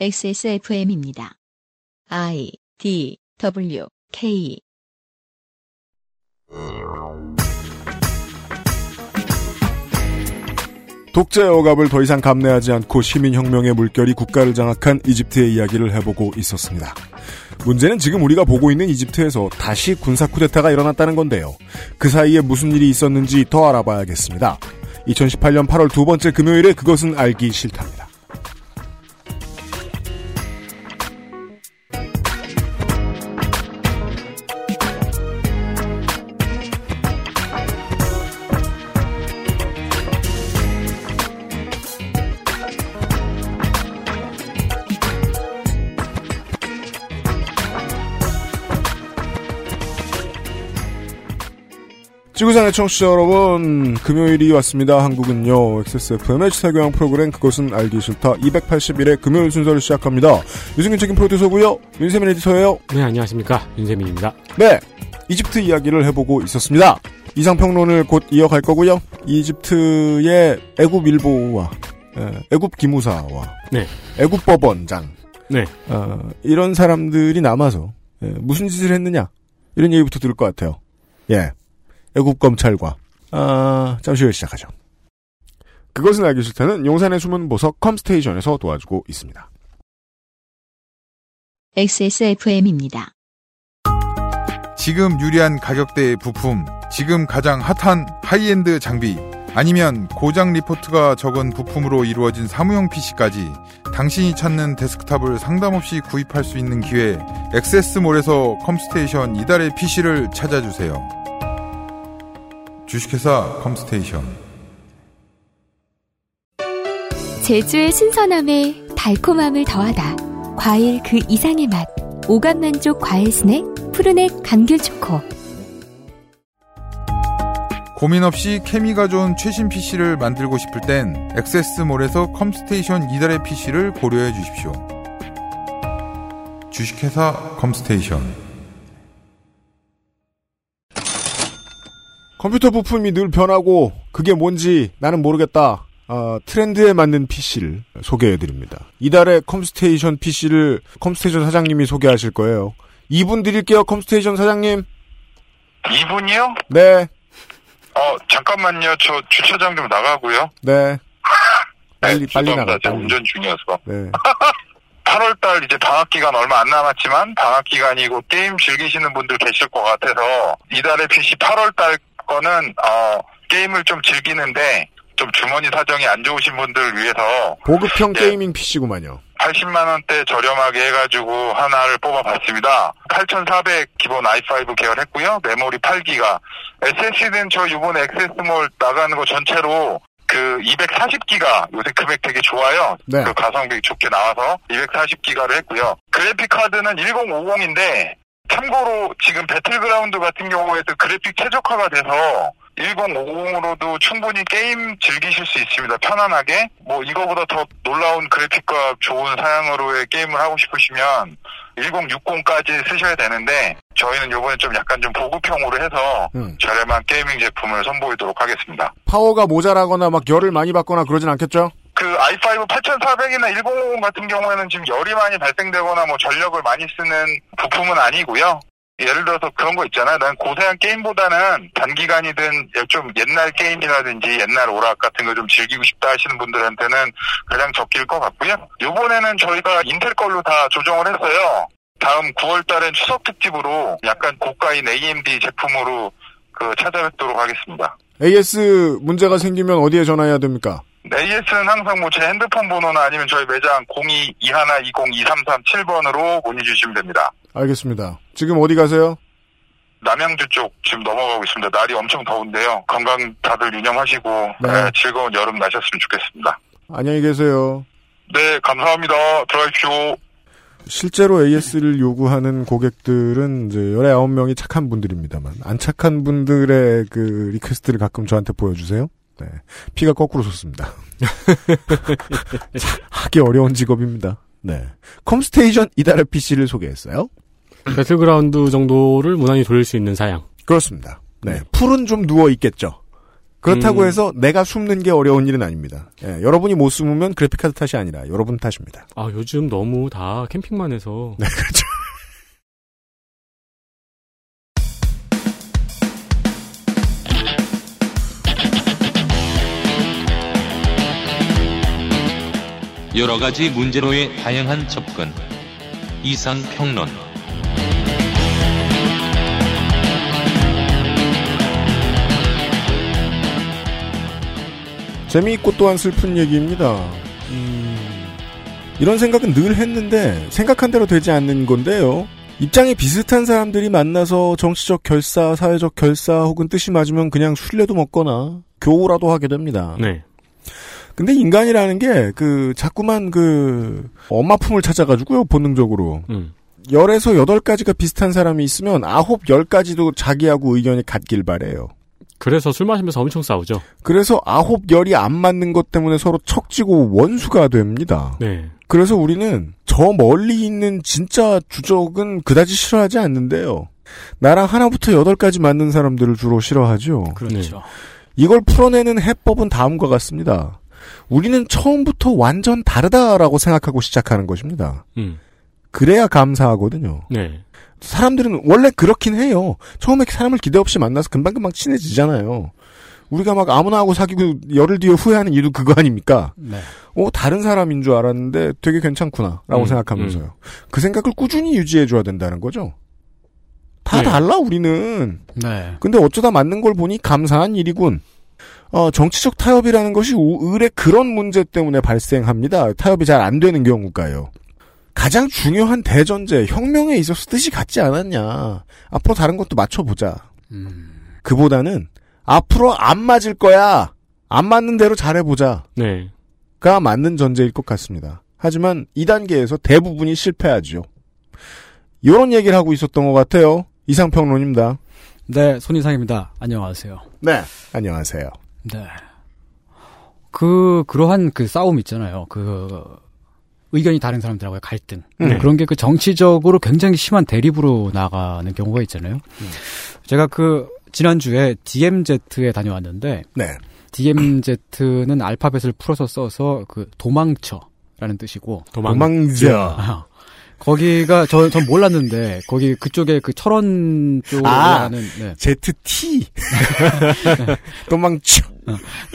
XSFM입니다. I D W K 독재 억압을 더 이상 감내하지 않고 시민혁명의 물결이 국가를 장악한 이집트의 이야기를 해보고 있었습니다. 문제는 지금 우리가 보고 있는 이집트에서 다시 군사 쿠데타가 일어났다는 건데요. 그 사이에 무슨 일이 있었는지 더 알아봐야겠습니다. 2018년 8월 두 번째 금요일에 그것은 알기 싫답니다. 지구상의 청취자 여러분, 금요일이 왔습니다. 한국은요, XSFM의 치사교양 프로그램 그것은 알기 싫다 281회 금요일 순서를 시작합니다. 유승균 책임 프로듀서고요 윤세민 에디터예요. 네, 안녕하십니까. 윤세민입니다. 네, 이집트 이야기를 해보고 있었습니다. 이상평론을 곧 이어갈 거고요. 이집트의 애굽 일보와 에, 애굽 기무사와 네. 애굽 법원장 네. 어, 이런 사람들이 남아서 예, 무슨 짓을 했느냐 이런 얘기부터 들을 것 같아요. 예, 애굽 검찰과 아, 잠시 후에 시작하죠. 그것은 알기 싫다는 용산의 숨은 보석 컴스테이션에서 도와주고 있습니다. XSFM입니다. 지금 유리한 가격대의 부품, 지금 가장 핫한 하이엔드 장비, 아니면 고장 리포트가 적은 부품으로 이루어진 사무용 PC까지 당신이 찾는 데스크탑을 상담 없이 구입할 수 있는 기회, 액세스몰에서 컴스테이션 이달의 PC를 찾아주세요. 주식회사 컴스테이션. 제주의 신선함에 달콤함을 더하다. 과일 그 이상의 맛. 오감 만족 과일 스낵 푸르넥 감귤 초코. 고민 없이 케미가 좋은 최신 PC를 만들고 싶을 땐 액세스몰에서 컴스테이션 이달의 PC를 고려해 주십시오. 주식회사 컴스테이션. 컴퓨터 부품이 늘 변하고 그게 뭔지 나는 모르겠다. 어, 트렌드에 맞는 PC를 소개해드립니다. 이달의 컴스테이션 PC를 컴스테이션 사장님이 소개하실 거예요. 2분 드릴게요, 컴스테이션 사장님. 2분이요? 네, 어, 잠깐만요. 저 주차장 좀 나가고요. 네. 빨리, 네, 빨리 죄송합니다. 나가. 제가 빨리. 운전 중이어서. 네. 8월달 이제 방학 기간 얼마 안 남았지만 방학 기간이고 게임 즐기시는 분들 계실 것 같아서 이달의 PC 8월달 거는 어, 게임을 좀 즐기는데 좀 주머니 사정이 안 좋으신 분들을 위해서 보급형 예. gaming PC구만요. 80만 원대 저렴하게 해가지고 하나를 뽑아봤습니다. 8,400 기본 i5 계열 했고요. 메모리 8기가. SSD는 저 이번에 액세스몰 나가는 거 전체로 그 240기가 요새 금액 되게 좋아요. 네. 그 가성비 좋게 나와서 240기가를 했고요. 그래픽 카드는 1050인데 참고로 지금 배틀그라운드 같은 경우에도 그래픽 최적화가 돼서 1050으로도 충분히 게임 즐기실 수 있습니다. 편안하게. 뭐 이거보다 더 놀라운 그래픽과 좋은 사양으로의 게임을 하고 싶으시면 1060까지 쓰셔야 되는데 저희는 요번에 좀 약간 좀 보급형으로 해서 음. 저렴한 gaming 제품을 선보이도록 하겠습니다. 파워가 모자라거나 막 열을 많이 받거나 그러진 않겠죠? 그 i5 8400이나 1050 같은 경우에는 지금 열이 많이 발생되거나 뭐 전력을 많이 쓰는 부품은 아니고요. 예를 들어서 그런 거 있잖아요. 난 고사양 게임보다는 단기간이든 좀 옛날 게임이라든지 옛날 오락 같은 거 좀 즐기고 싶다 하시는 분들한테는 가장 적기일 것 같고요. 요번에는 저희가 인텔 걸로 다 조정을 했어요. 다음 9월 달엔 추석 특집으로 약간 고가인 AMD 제품으로 그 찾아뵙도록 하겠습니다. AS 문제가 생기면 어디에 전화해야 됩니까? AS는 항상 뭐 제 핸드폰 번호나 아니면 저희 매장 0221202337번으로 문의 주시면 됩니다. 알겠습니다. 지금 어디 가세요? 남양주 쪽 지금 넘어가고 있습니다. 날이 엄청 더운데요. 건강 다들 유념하시고 네. 에, 즐거운 여름 나셨으면 좋겠습니다. 안녕히 계세요. 네, 감사합니다. 들어가십시오. 실제로 AS를 요구하는 고객들은 이제 19명이 착한 분들입니다만, 안 착한 분들의 그 request를 가끔 저한테 보여주세요. 네. 피가 거꾸로 솟습니다. 참, 하기 어려운 직업입니다. 네. 컴스테이션 이달의 PC를 소개했어요. 배틀그라운드 정도를 무난히 돌릴 수 있는 사양. 그렇습니다. 네. 풀은 좀 누워 있겠죠. 그렇다고 음. 해서 내가 숨는 게 어려운 일은 아닙니다. 예, 여러분이 못 숨으면 그래픽카드 탓이 아니라 여러분 탓입니다. 아, 요즘 너무 다 캠핑만 해서. 네, 그렇죠. 여러 가지 문제로의 다양한 접근. 이상 평론. 재미있고 또한 슬픈 얘기입니다. 음, 이런 생각은 늘 했는데 생각한 대로 되지 않는 건데요. 입장이 비슷한 사람들이 만나서 정치적 결사, 사회적 결사 혹은 뜻이 맞으면 그냥 술래도 먹거나 교우라도 하게 됩니다. 네. 근데 인간이라는 게 그 자꾸만 그 엄마 품을 찾아가지고요 본능적으로 음. 열에서 여덟 가지가 비슷한 사람이 있으면 아홉 열 가지도 자기하고 의견이 같길 바래요. 그래서 술 마시면서 엄청 싸우죠. 그래서 아홉 열이 안 맞는 것 때문에 서로 척지고 원수가 됩니다. 네. 그래서 우리는 저 멀리 있는 진짜 주적은 그다지 싫어하지 않는데요. 나랑 하나부터 여덟까지 맞는 사람들을 주로 싫어하죠. 그렇죠. 이걸 풀어내는 해법은 다음과 같습니다. 우리는 처음부터 완전 다르다라고 생각하고 시작하는 것입니다. 음. 그래야 감사하거든요. 네. 사람들은 원래 그렇긴 해요. 처음에 사람을 기대 없이 만나서 금방금방 친해지잖아요. 우리가 막 아무나 하고 사귀고 열흘 뒤에 후회하는 이유도 그거 아닙니까? 네. 어, 다른 사람인 줄 알았는데 되게 괜찮구나. 라고 음, 생각하면서요. 그 생각을 꾸준히 유지해줘야 된다는 거죠. 다 네. 달라, 우리는. 네. 근데 어쩌다 맞는 걸 보니 감사한 일이군. 어, 정치적 타협이라는 것이 우- 의뢰 그런 문제 때문에 발생합니다. 타협이 잘 안 되는 경우가요. 가장 중요한 대전제, 혁명에 있어서 뜻이 같지 않았냐. 앞으로 다른 것도 맞춰보자. 음. 그보다는 앞으로 안 맞을 거야. 안 맞는 대로 잘해보자. 네. 가 맞는 전제일 것 같습니다. 하지만 이 단계에서 대부분이 실패하죠. 이런 얘기를 하고 있었던 것 같아요. 이상평론입니다. 네, 손이상입니다. 안녕하세요. 네. 안녕하세요. 네. 그, 그러한 그 싸움 있잖아요. 그, 의견이 다른 사람들하고의 갈등. 네. 그런 게 그 정치적으로 굉장히 심한 대립으로 나가는 경우가 있잖아요. 제가 그, 지난주에 DMZ에 다녀왔는데, 네. DMZ는 알파벳을 풀어서 써서 그 도망쳐라는 뜻이고, 도망. 도망자. 아, 거기가 저, 전 몰랐는데, 거기 그쪽에 그 철원 쪽으로 아. 올라가는, 네. ZT. 도망쳐.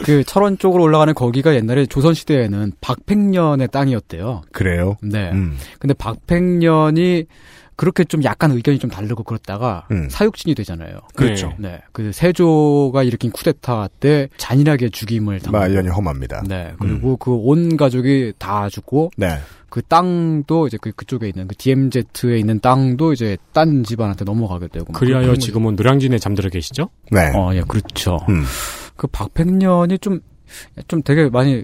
그 철원 쪽으로 올라가는 거기가 옛날에 조선 시대에는 박팽년의 땅이었대요. 그래요? 네. 음. 근데 박팽년이 그렇게 좀 약간 의견이 좀 다르고 그렇다가 음. 사육진이 되잖아요. 그렇죠. 네. 그 세조가 일으킨 쿠데타 때 잔인하게 죽임을 당하고. 말년이 험합니다. 네. 그리고 그온 가족이 다 죽고 네. 그 땅도 이제 그 그쪽에 있는 그 DMZ에 있는 땅도 이제 딴 집안한테 넘어가게 되고. 막 그리하여. 지금은 노량진에 잠들어 계시죠? 네. 어, 예, 그렇죠. 음. 그 박팽년이 좀, 좀 되게 많이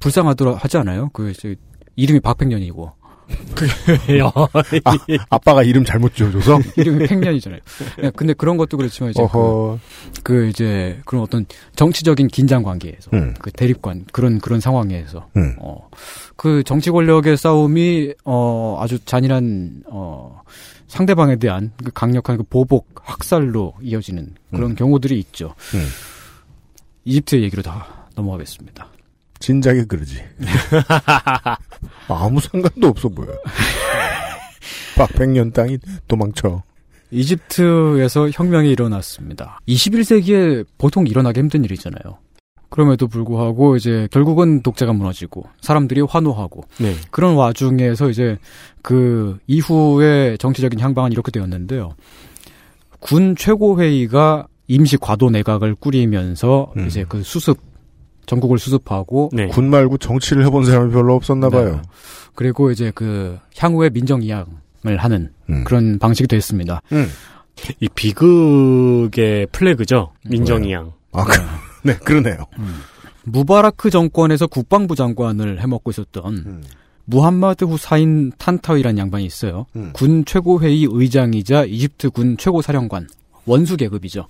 불쌍하더라 하지 않아요? 그, 이제 이름이 박팽년이고. 아, 아빠가 이름 잘못 지어줘서? 이름이 팽년이잖아요. 네, 근데 그런 것도 그렇지만 이제 그. 그 이제 그런 어떤 정치적인 긴장 관계에서 음. 그 대립관 그런 그런 상황에서 음. 어, 그 정치 권력의 싸움이 어 아주 잔인한 어 상대방에 대한 그 강력한 그 보복 학살로 이어지는 그런 경우들이 있죠. 음. 이집트 얘기로 다 넘어가겠습니다. 진작에 그러지. 아무 상관도 없어 보여요. 박백년 땅이 도망쳐. 이집트에서 혁명이 일어났습니다. 21세기에 보통 일어나기 힘든 일이잖아요. 그럼에도 불구하고 이제 결국은 독재가 무너지고 사람들이 환호하고 네. 그런 와중에서 이제 그 이후의 정치적인 향방은 이렇게 되었는데요. 군 최고회의가 임시 과도 내각을 꾸리면서 음. 이제 그 수습 전국을 수습하고 네. 군 말고 정치를 해본 사람이 별로 없었나 봐요. 네. 그리고 이제 그 향후에 민정 이양을 하는 음. 그런 방식이 됐습니다. 음. 이 비극의 플래그죠. 민정 이양. 아, 그, 네, 그러네요. 무바라크 정권에서 국방부 장관을 해먹고 있었던 음. 무함마드 후사인 탄타위라는 양반이 있어요. 음. 군 최고회의 의장이자 이집트 군 최고사령관 원수 계급이죠.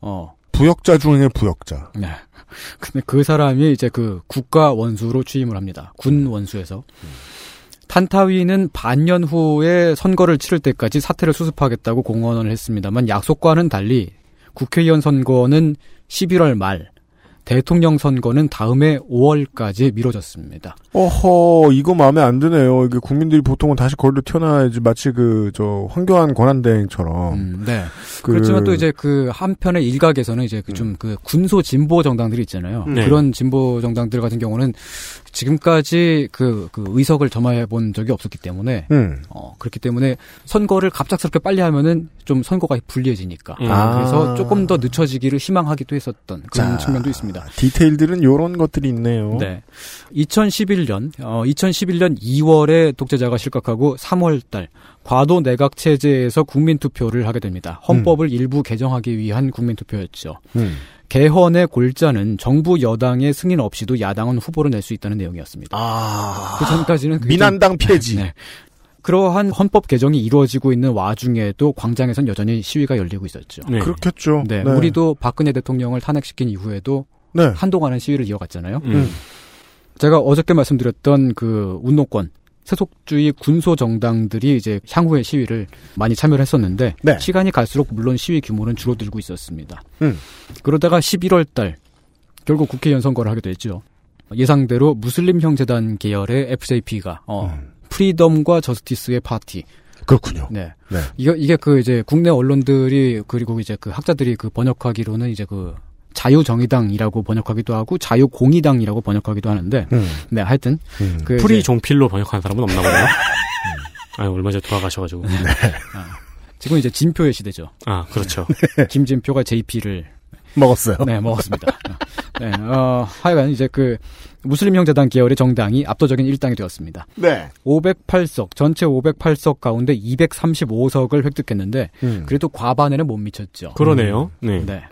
어, 부역자 중에 부역자. 네. 근데 그 사람이 이제 그 국가 원수로 취임을 합니다. 군 원수에서. 탄타위는 반년 후에 선거를 치를 때까지 사태를 수습하겠다고 공언을 했습니다만 약속과는 달리 국회의원 선거는 11월 말 대통령 선거는 다음해 5월까지 미뤄졌습니다. 어허, 이거 마음에 안 드네요. 이게 국민들이 보통은 다시 거리로 튀어나와야지 마치 그, 저, 황교안 권한대행처럼. 음, 네. 그- 그렇지만 또 이제 그 한편의 일각에서는 이제 그 좀그 군소 진보 정당들이 있잖아요. 네. 그런 진보 정당들 같은 경우는 지금까지 그, 그 의석을 점화해 본 적이 없었기 때문에 음. 어, 그렇기 때문에 선거를 갑작스럽게 빨리 하면은 좀 선거가 불리해지니까. 음. 아. 그래서 조금 더 늦춰지기를 희망하기도 했었던 그런 자, 측면도 있습니다. 디테일들은 요런 것들이 있네요. 네. 2011년, 어, 2011년 2월에 독재자가 실각하고 3월 달 과도 내각 체제에서 국민 투표를 하게 됩니다. 헌법을 일부 개정하기 위한 국민 투표였죠. 음. 개헌의 골자는 정부 여당의 승인 없이도 야당은 후보를 낼 수 있다는 내용이었습니다. 아. 그 전까지는 민한당 폐지. 네. 그러한 헌법 개정이 이루어지고 있는 와중에도 광장에선 여전히 시위가 열리고 있었죠. 네. 그렇겠죠. 네, 우리도 박근혜 대통령을 탄핵시킨 이후에도 네. 한동안은 시위를 이어갔잖아요. 음. 제가 어저께 말씀드렸던 그 운동권 세속주의 군소 정당들이 이제 향후에 시위를 많이 참여를 했었는데 네. 시간이 갈수록 물론 시위 규모는 줄어들고 있었습니다. 음. 그러다가 11월 달 결국 국회의원 선거를 하게 됐죠. 예상대로 무슬림 형제단 계열의 FJP가 어, 음. Freedom과 Justice의 Party. 그렇군요. 네. 네. 이게 이게 그 이제 국내 언론들이 그리고 이제 그 학자들이 그 번역하기로는 이제 그 자유정의당이라고 번역하기도 하고 자유공의당이라고 번역하기도 하는데 음. 네 하여튼 음. 그 프리 이제 종필로 번역한 사람은 없나 보네요. 아 얼마 전에 돌아가셔가지고. 지금 이제 진표의 시대죠. 아 그렇죠. 김진표가 JP를 먹었어요. 네 먹었습니다. 네, 어, 하여간 이제 그 무슬림 형제당 계열의 정당이 압도적인 일당이 되었습니다. 네. 508석 전체 508석 가운데 235석을 획득했는데 음. 그래도 과반에는 못 미쳤죠. 그러네요. 네. 네.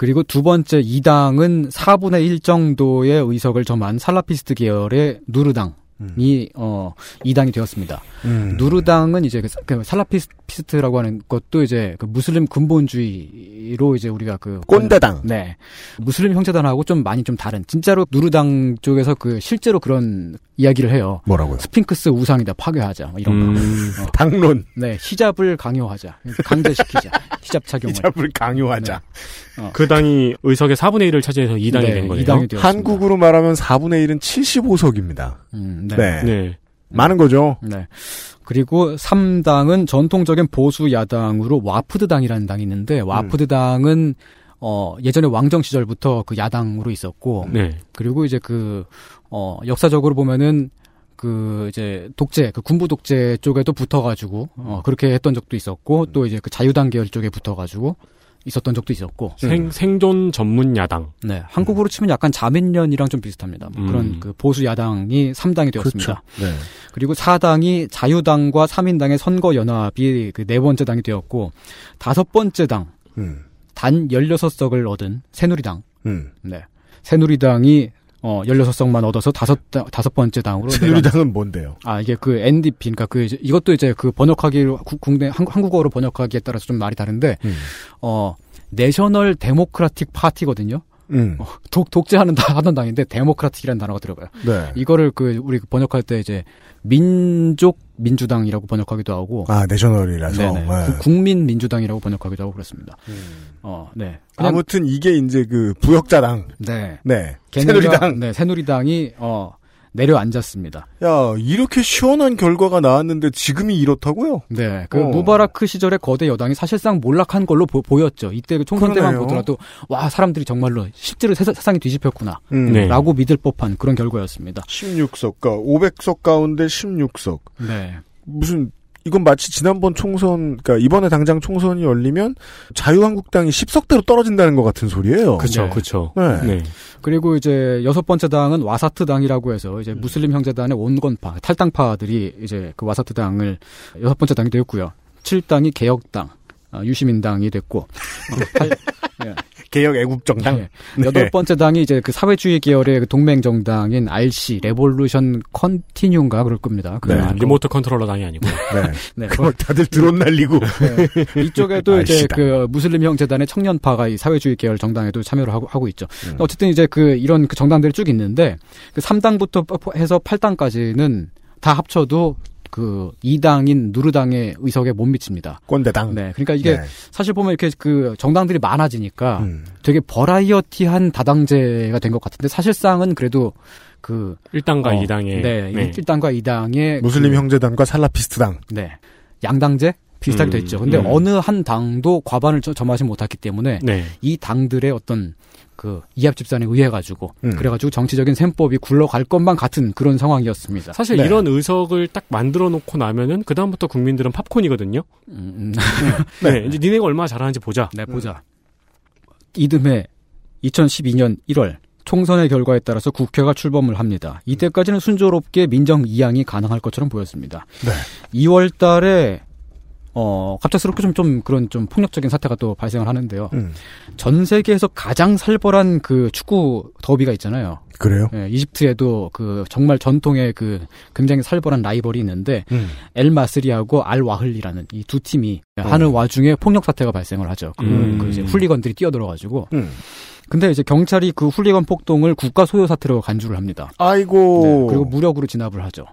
그리고 두 번째 이당은 4분의 1 정도의 의석을 점한 살라피스트 계열의 누르당 이어 2당이 되었습니다. 음. 누르당은 이제 그, 사- 그 살라피스트라고 하는 것도 이제 그 무슬림 근본주의로 이제 우리가 그 꼰대당. 네. 무슬림 형제단하고 좀 많이 좀 다른 진짜로 누르당 쪽에서 그 실제로 그런 이야기를 해요. 뭐라고요? 스핑크스 우상이다 파괴하자 뭐 이런 거. 음, 당론. 네, 히잡을 강요하자. 강제시키자. 히잡 착용을. 히잡을 강요하자. 그 당이 의석의 4분의 1을 차지해서 2당이 네, 된 거예요. 이당이 되었습니다. 한국으로 말하면 4분의 1은 75석입니다. 음, 네. 네. 네. 많은 거죠. 네. 그리고 3당은 전통적인 보수 야당으로 와프드당이라는 당이 있는데 와프드당은 어 예전에 왕정 시절부터 그 야당으로 있었고 네. 그리고 이제 그어 역사적으로 보면은 그 이제 독재 그 군부 독재 쪽에도 붙어 가지고 어 그렇게 했던 적도 있었고 또 이제 그 자유당 계열 쪽에 붙어 가지고 있었던 적도 있었고 생, 생존 전문 야당. 네 한국으로 치면 약간 자민련이랑 좀 비슷합니다 뭐 그런 음. 그 보수 야당이 3당이 되었습니다. 네. 그리고 4당이 자유당과 3인당의 선거 연합이 그 네 번째 당이 되었고 다섯 번째 당, 음. 단 16석을 얻은 새누리당. 음. 네. 새누리당이 어 16석만 얻어서 다섯 당- 다섯 번째 당으로 새누리당은 뭔데요? 아, 이게 그 NDP 그러니까 그 이것도 이제 그 번역하기로 구- 국내 한, 한국어로 번역하기에 따라서 좀 말이 다른데 음. 어 National Democratic Party거든요. 음. 어, 독 독재하는 다 하던 당인데 Democratic이라는 단어가 들어가요. 네. 이거를 그 우리 번역할 때 이제 민족 민주당이라고 번역하기도 하고 아, National이라서. 네네. 네. 구- 국민 민주당이라고 번역하기도 하고 그렇습니다. 어, 네. 아무튼 이게 이제 그 부역자당. 네. 네. 걔네가- 새누리당. 네, 새누리당이 어 내려앉았습니다. 야, 이렇게 시원한 결과가 나왔는데 지금이 이렇다고요? 네, 그 어. 무바라크 시절의 거대 여당이 사실상 몰락한 걸로 보, 였죠 이때 그 총선 때만 그러네요. 보더라도 와 사람들이 정말로 실제로 세, 상 이 뒤집혔구나. 음. 네. 라고 믿을 법한 그런 결과였습니다. 16석, 그러니까 500석 가운데 16석. 네. 무슨 이건 마치 지난번 총선, 그러니까 이번에 당장 총선이 열리면 자유한국당이 10석대로 떨어진다는 것 같은 소리예요. 그쵸, 네. 그쵸. 네. 네. 그리고 이제 여섯 번째 당은 와사트 당이라고 해서 이제 무슬림 형제단의 온건파 탈당파들이 이제 그 와사트 당을 여섯 번째 당이 되었고요. 7당이 개혁당, 아, 유시민당이 됐고 어, 팔- 예. 개혁 애국정당. 네. 여덟 번째 당이 이제 그 사회주의 계열의 그 동맹 정당인 RC Revolution Continue인가 그럴 겁니다. 그 네, 거. remote controller 당이 아니고. 네. 네, 그걸 다들 드론 날리고. 네. 이쪽에도 이제. 그 무슬림 형제단의 청년파가 이 사회주의 계열 정당에도 참여를 하고, 하고 있죠. 음. 어쨌든 이제 그 이런 그 정당들이 쭉 있는데 그 3당부터 해서 8당까지는 다 합쳐도 그 이당인 누르당의 의석에 못 미칩니다. 꼰대당. 네, 그러니까 이게 네. 사실 보면 이렇게 그 정당들이 많아지니까 음. 되게 버라이어티한 다당제가 된 것 같은데 사실상은 그래도 그 1당과 어, 2당의 네, 1당과 2당의 무슬림 그, 형제단과 살라피스트당. 네. 양당제 비슷하게 음, 됐죠. 근데 음. 어느 한 당도 과반을 저- 점하지 못했기 때문에 네. 이 당들의 어떤 그 이합 집산에 의해 가지고 음. 그래가지고 정치적인 셈법이 굴러갈 것만 같은 그런 상황이었습니다. 사실 네. 이런 의석을 딱 만들어 놓고 나면은 그 다음부터 국민들은 팝콘이거든요. 음, 음. 네. 이제 니네가 얼마나 잘하는지 보자. 네, 보자. 이듬해 2012년 1월 총선의 결과에 따라서 국회가 출범을 합니다. 이때까지는 순조롭게 민정 이양이 가능할 것처럼 보였습니다. 네. 2월 달에 어, 갑작스럽게 좀, 좀 그런 좀 폭력적인 사태가 또 발생을 하는데요. 음. 전 세계에서 가장 살벌한 그 축구 더비가 있잖아요. 그래요? 예, 이집트에도 그 정말 전통의 그 굉장히 살벌한 라이벌이 있는데 음. 엘 마스리하고 알 와흘리라는 이 두 팀이 어. 하는 와중에 폭력 사태가 발생을 하죠. 그, 음. 그 이제 훌리건들이 뛰어들어가지고. 음. 근데 이제 경찰이 그 훌리건 폭동을 국가 소요 사태로 간주를 합니다. 아이고. 네, 그리고 무력으로 진압을 하죠.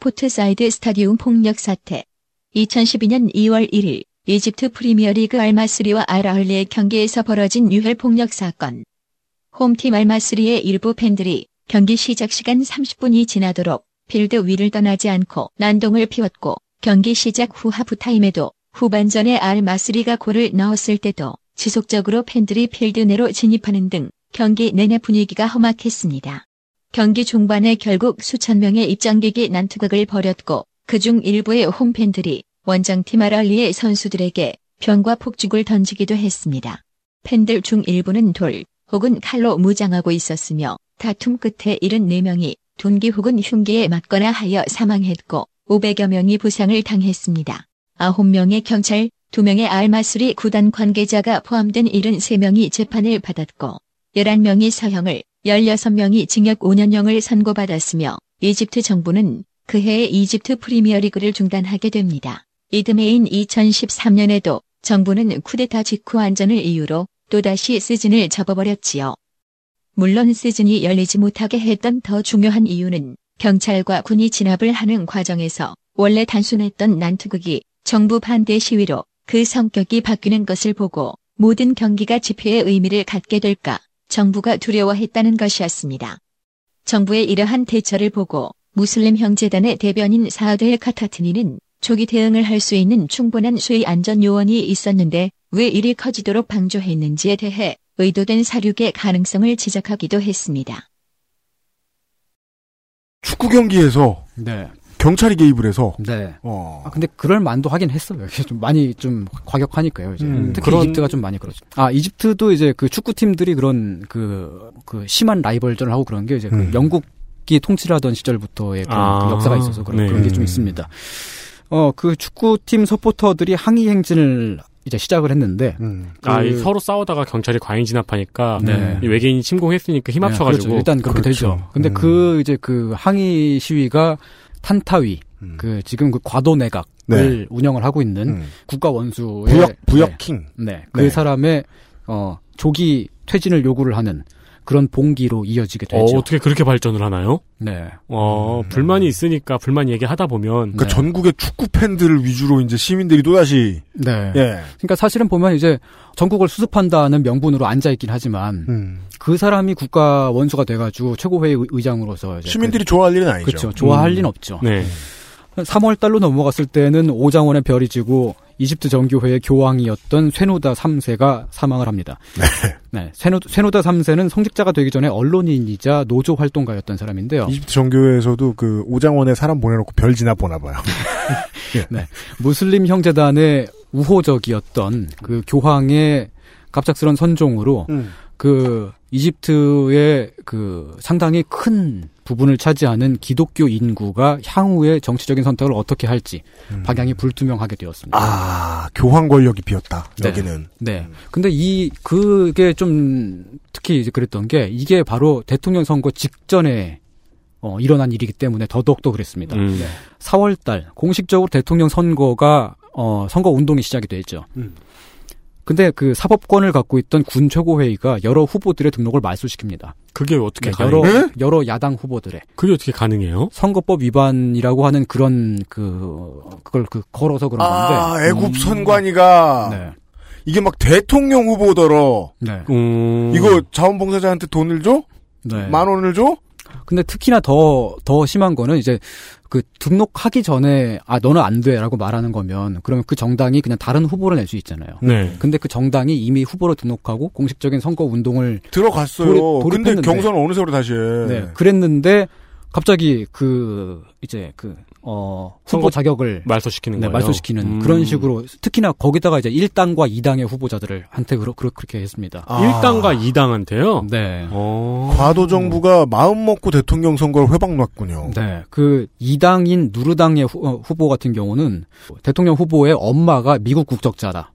포트사이드 스타디움 폭력 사태. 2012년 2월 1일 이집트 프리미어리그 알마스리와 알아흘리의 경기에서 벌어진 유혈 폭력 사건. 홈팀 알마스리의 일부 팬들이 경기 시작 시간 30분이 지나도록 필드 위를 떠나지 않고 난동을 피웠고 경기 시작 후 하프타임에도 후반전에 알마스리가 골을 넣었을 때도 지속적으로 팬들이 필드 내로 진입하는 등 경기 내내 분위기가 험악했습니다. 경기 중반에 결국 수천 명의 입장객이 난투극을 벌였고 그중 일부의 홈팬들이 원정팀 아랄리의 선수들에게 병과 폭죽을 던지기도 했습니다. 팬들 중 일부는 돌 혹은 칼로 무장하고 있었으며 다툼 끝에 74명이 둔기 혹은 흉기에 맞거나 하여 사망했고 500여 명이 부상을 당했습니다. 9명의 경찰, 2명의 알마스리 구단 관계자가 포함된 73명이 재판을 받았고 11명이 사형을, 16명이 징역 5년형을 선고받았으며 이집트 정부는 그해에 이집트 프리미어리그를 중단하게 됩니다. 이듬해인 2013년에도 정부는 쿠데타 직후 안전을 이유로 또다시 시즌을 접어버렸지요. 물론 시즌이 열리지 못하게 했던 더 중요한 이유는 경찰과 군이 진압을 하는 과정에서 원래 단순했던 난투극이 정부 반대 시위로 그 성격이 바뀌는 것을 보고 모든 경기가 집회의 의미를 갖게 될까 정부가 두려워했다는 것이었습니다. 정부의 이러한 대처를 보고 무슬림 형제단의 대변인 사드엘 카타트니는 초기 대응을 할 수 있는 충분한 수의 안전 요원이 있었는데 왜 일이 커지도록 방조했는지에 대해 의도된 사륙의 가능성을 지적하기도 했습니다. 축구 경기에서 네. 경찰이 개입을 해서 네. 어. 아, 근데 그럴 만도 하긴 했어요. 이게 좀 많이 좀 과격하니까요. 이제 음, 특히 그런- 이집트가 좀 많이 그렇죠. 아 이집트도 이제 그 축구 팀들이 그런 그, 그 심한 라이벌전을 하고 그런 게 이제 그 음. 영국 이 통치하던 시절부터의 그런 아, 그 역사가 있어서 그런, 네. 그런 게 좀 있습니다. 어 그 축구팀 서포터들이 항의 행진을 이제 시작을 했는데 음. 아, 그- 이 서로 싸우다가 경찰이 과잉 진압하니까 네. 이 외계인이 침공했으니까 힘 네, 합쳐 가지고 그렇죠. 일단 그렇게 그렇죠. 되죠. 근데 음. 그 이제 그 항의 시위가 탄타위 음. 그 지금 그 과도 내각을 네. 운영을 하고 있는 음. 국가 원수의 부역 부역킹. 네, 네. 그 네. 사람의 어 조기 퇴진을 요구를 하는 그런 봉기로 이어지게 어, 되죠. 어 떻게 그렇게 발전을 하나요? 네. 어, 불만이 있으니까 불만 얘기하다 보면 그러니까 네. 전국의 축구 팬들을 위주로 이제 시민들이 또 다시 네. 예. 그러니까 사실은 보면 이제 전국을 수습한다는 명분으로 앉아 있긴 하지만 음. 그 사람이 국가 원수가 돼 가지고 최고회의 의- 의장으로서 이제 시민들이 좋아할 일은 아니죠. 그렇죠. 좋아할 음. 리는 없죠. 네. 3월 달로 넘어갔을 때는 오장원의 별이 지고 이집트 정교회의 교황이었던 쇠노다 3세가 사망을 합니다. 네. 쇠노, 쇠노다 3세는 성직자가 되기 전에 언론인이자 노조 활동가였던 사람인데요. 이집트 정교회에서도 그 오장원에 사람 보내놓고 별 지나 보나 봐요. 무슬림 형제단의 우호적이었던 그 교황의 갑작스런 선종으로 음. 그 이집트의 그 상당히 큰 부분을 차지하는 기독교 인구가 향후의 정치적인 선택을 어떻게 할지 방향이 불투명하게 되었습니다. 아 교황 권력이 비었다. 네. 여기는 네. 근데 이 그게 좀 특히 이제 그랬던 게 이게 바로 대통령 선거 직전에 어, 일어난 일이기 때문에 더더욱더 그랬습니다. 음. 4월 달 공식적으로 대통령 선거가 어, 선거 운동이 시작이 되죠. 음. 근데 그 사법권을 갖고 있던 군 최고회의가 여러 후보들의 등록을 말소시킵니다. 그게 어떻게 네, 가능해요? 여러 여러 야당 후보들의 그게 어떻게 가능해요? 선거법 위반이라고 하는 그런 그 그걸 그 걸어서 그런 건데. 아, 애굽 선관위가 네. 이게 막 대통령 후보더러 네. 음. 이거 자원봉사자한테 돈을 줘? 네. 만 원을 줘? 근데 특히나 더, 더 심한 거는 이제 그 등록하기 전에 아, 너는 안 돼 라고 말하는 거면 그러면 그 정당이 그냥 다른 후보를 낼 수 있잖아요. 네. 근데 그 정당이 이미 후보로 등록하고 공식적인 선거 운동을 들어갔어요. 돌입- 근데. 경선은 어느 세월에 다시 해. 네, 그랬는데 갑자기 그 이제 그 어, 후보 자격을 말소시키는 네, 거예요. 말소시키는 음. 그런 식으로 특히나 거기다가 이제 1당과 2당의 후보자들을 한테 그러, 그러, 그렇게 했습니다. 아. 1당과 2당한테요? 네. 어. 과도 정부가 마음 먹고 대통령 선거를 회방 놨군요. 네, 그 2당인 누르당의 후, 어, 후보 같은 경우는 대통령 후보의 엄마가 미국 국적자다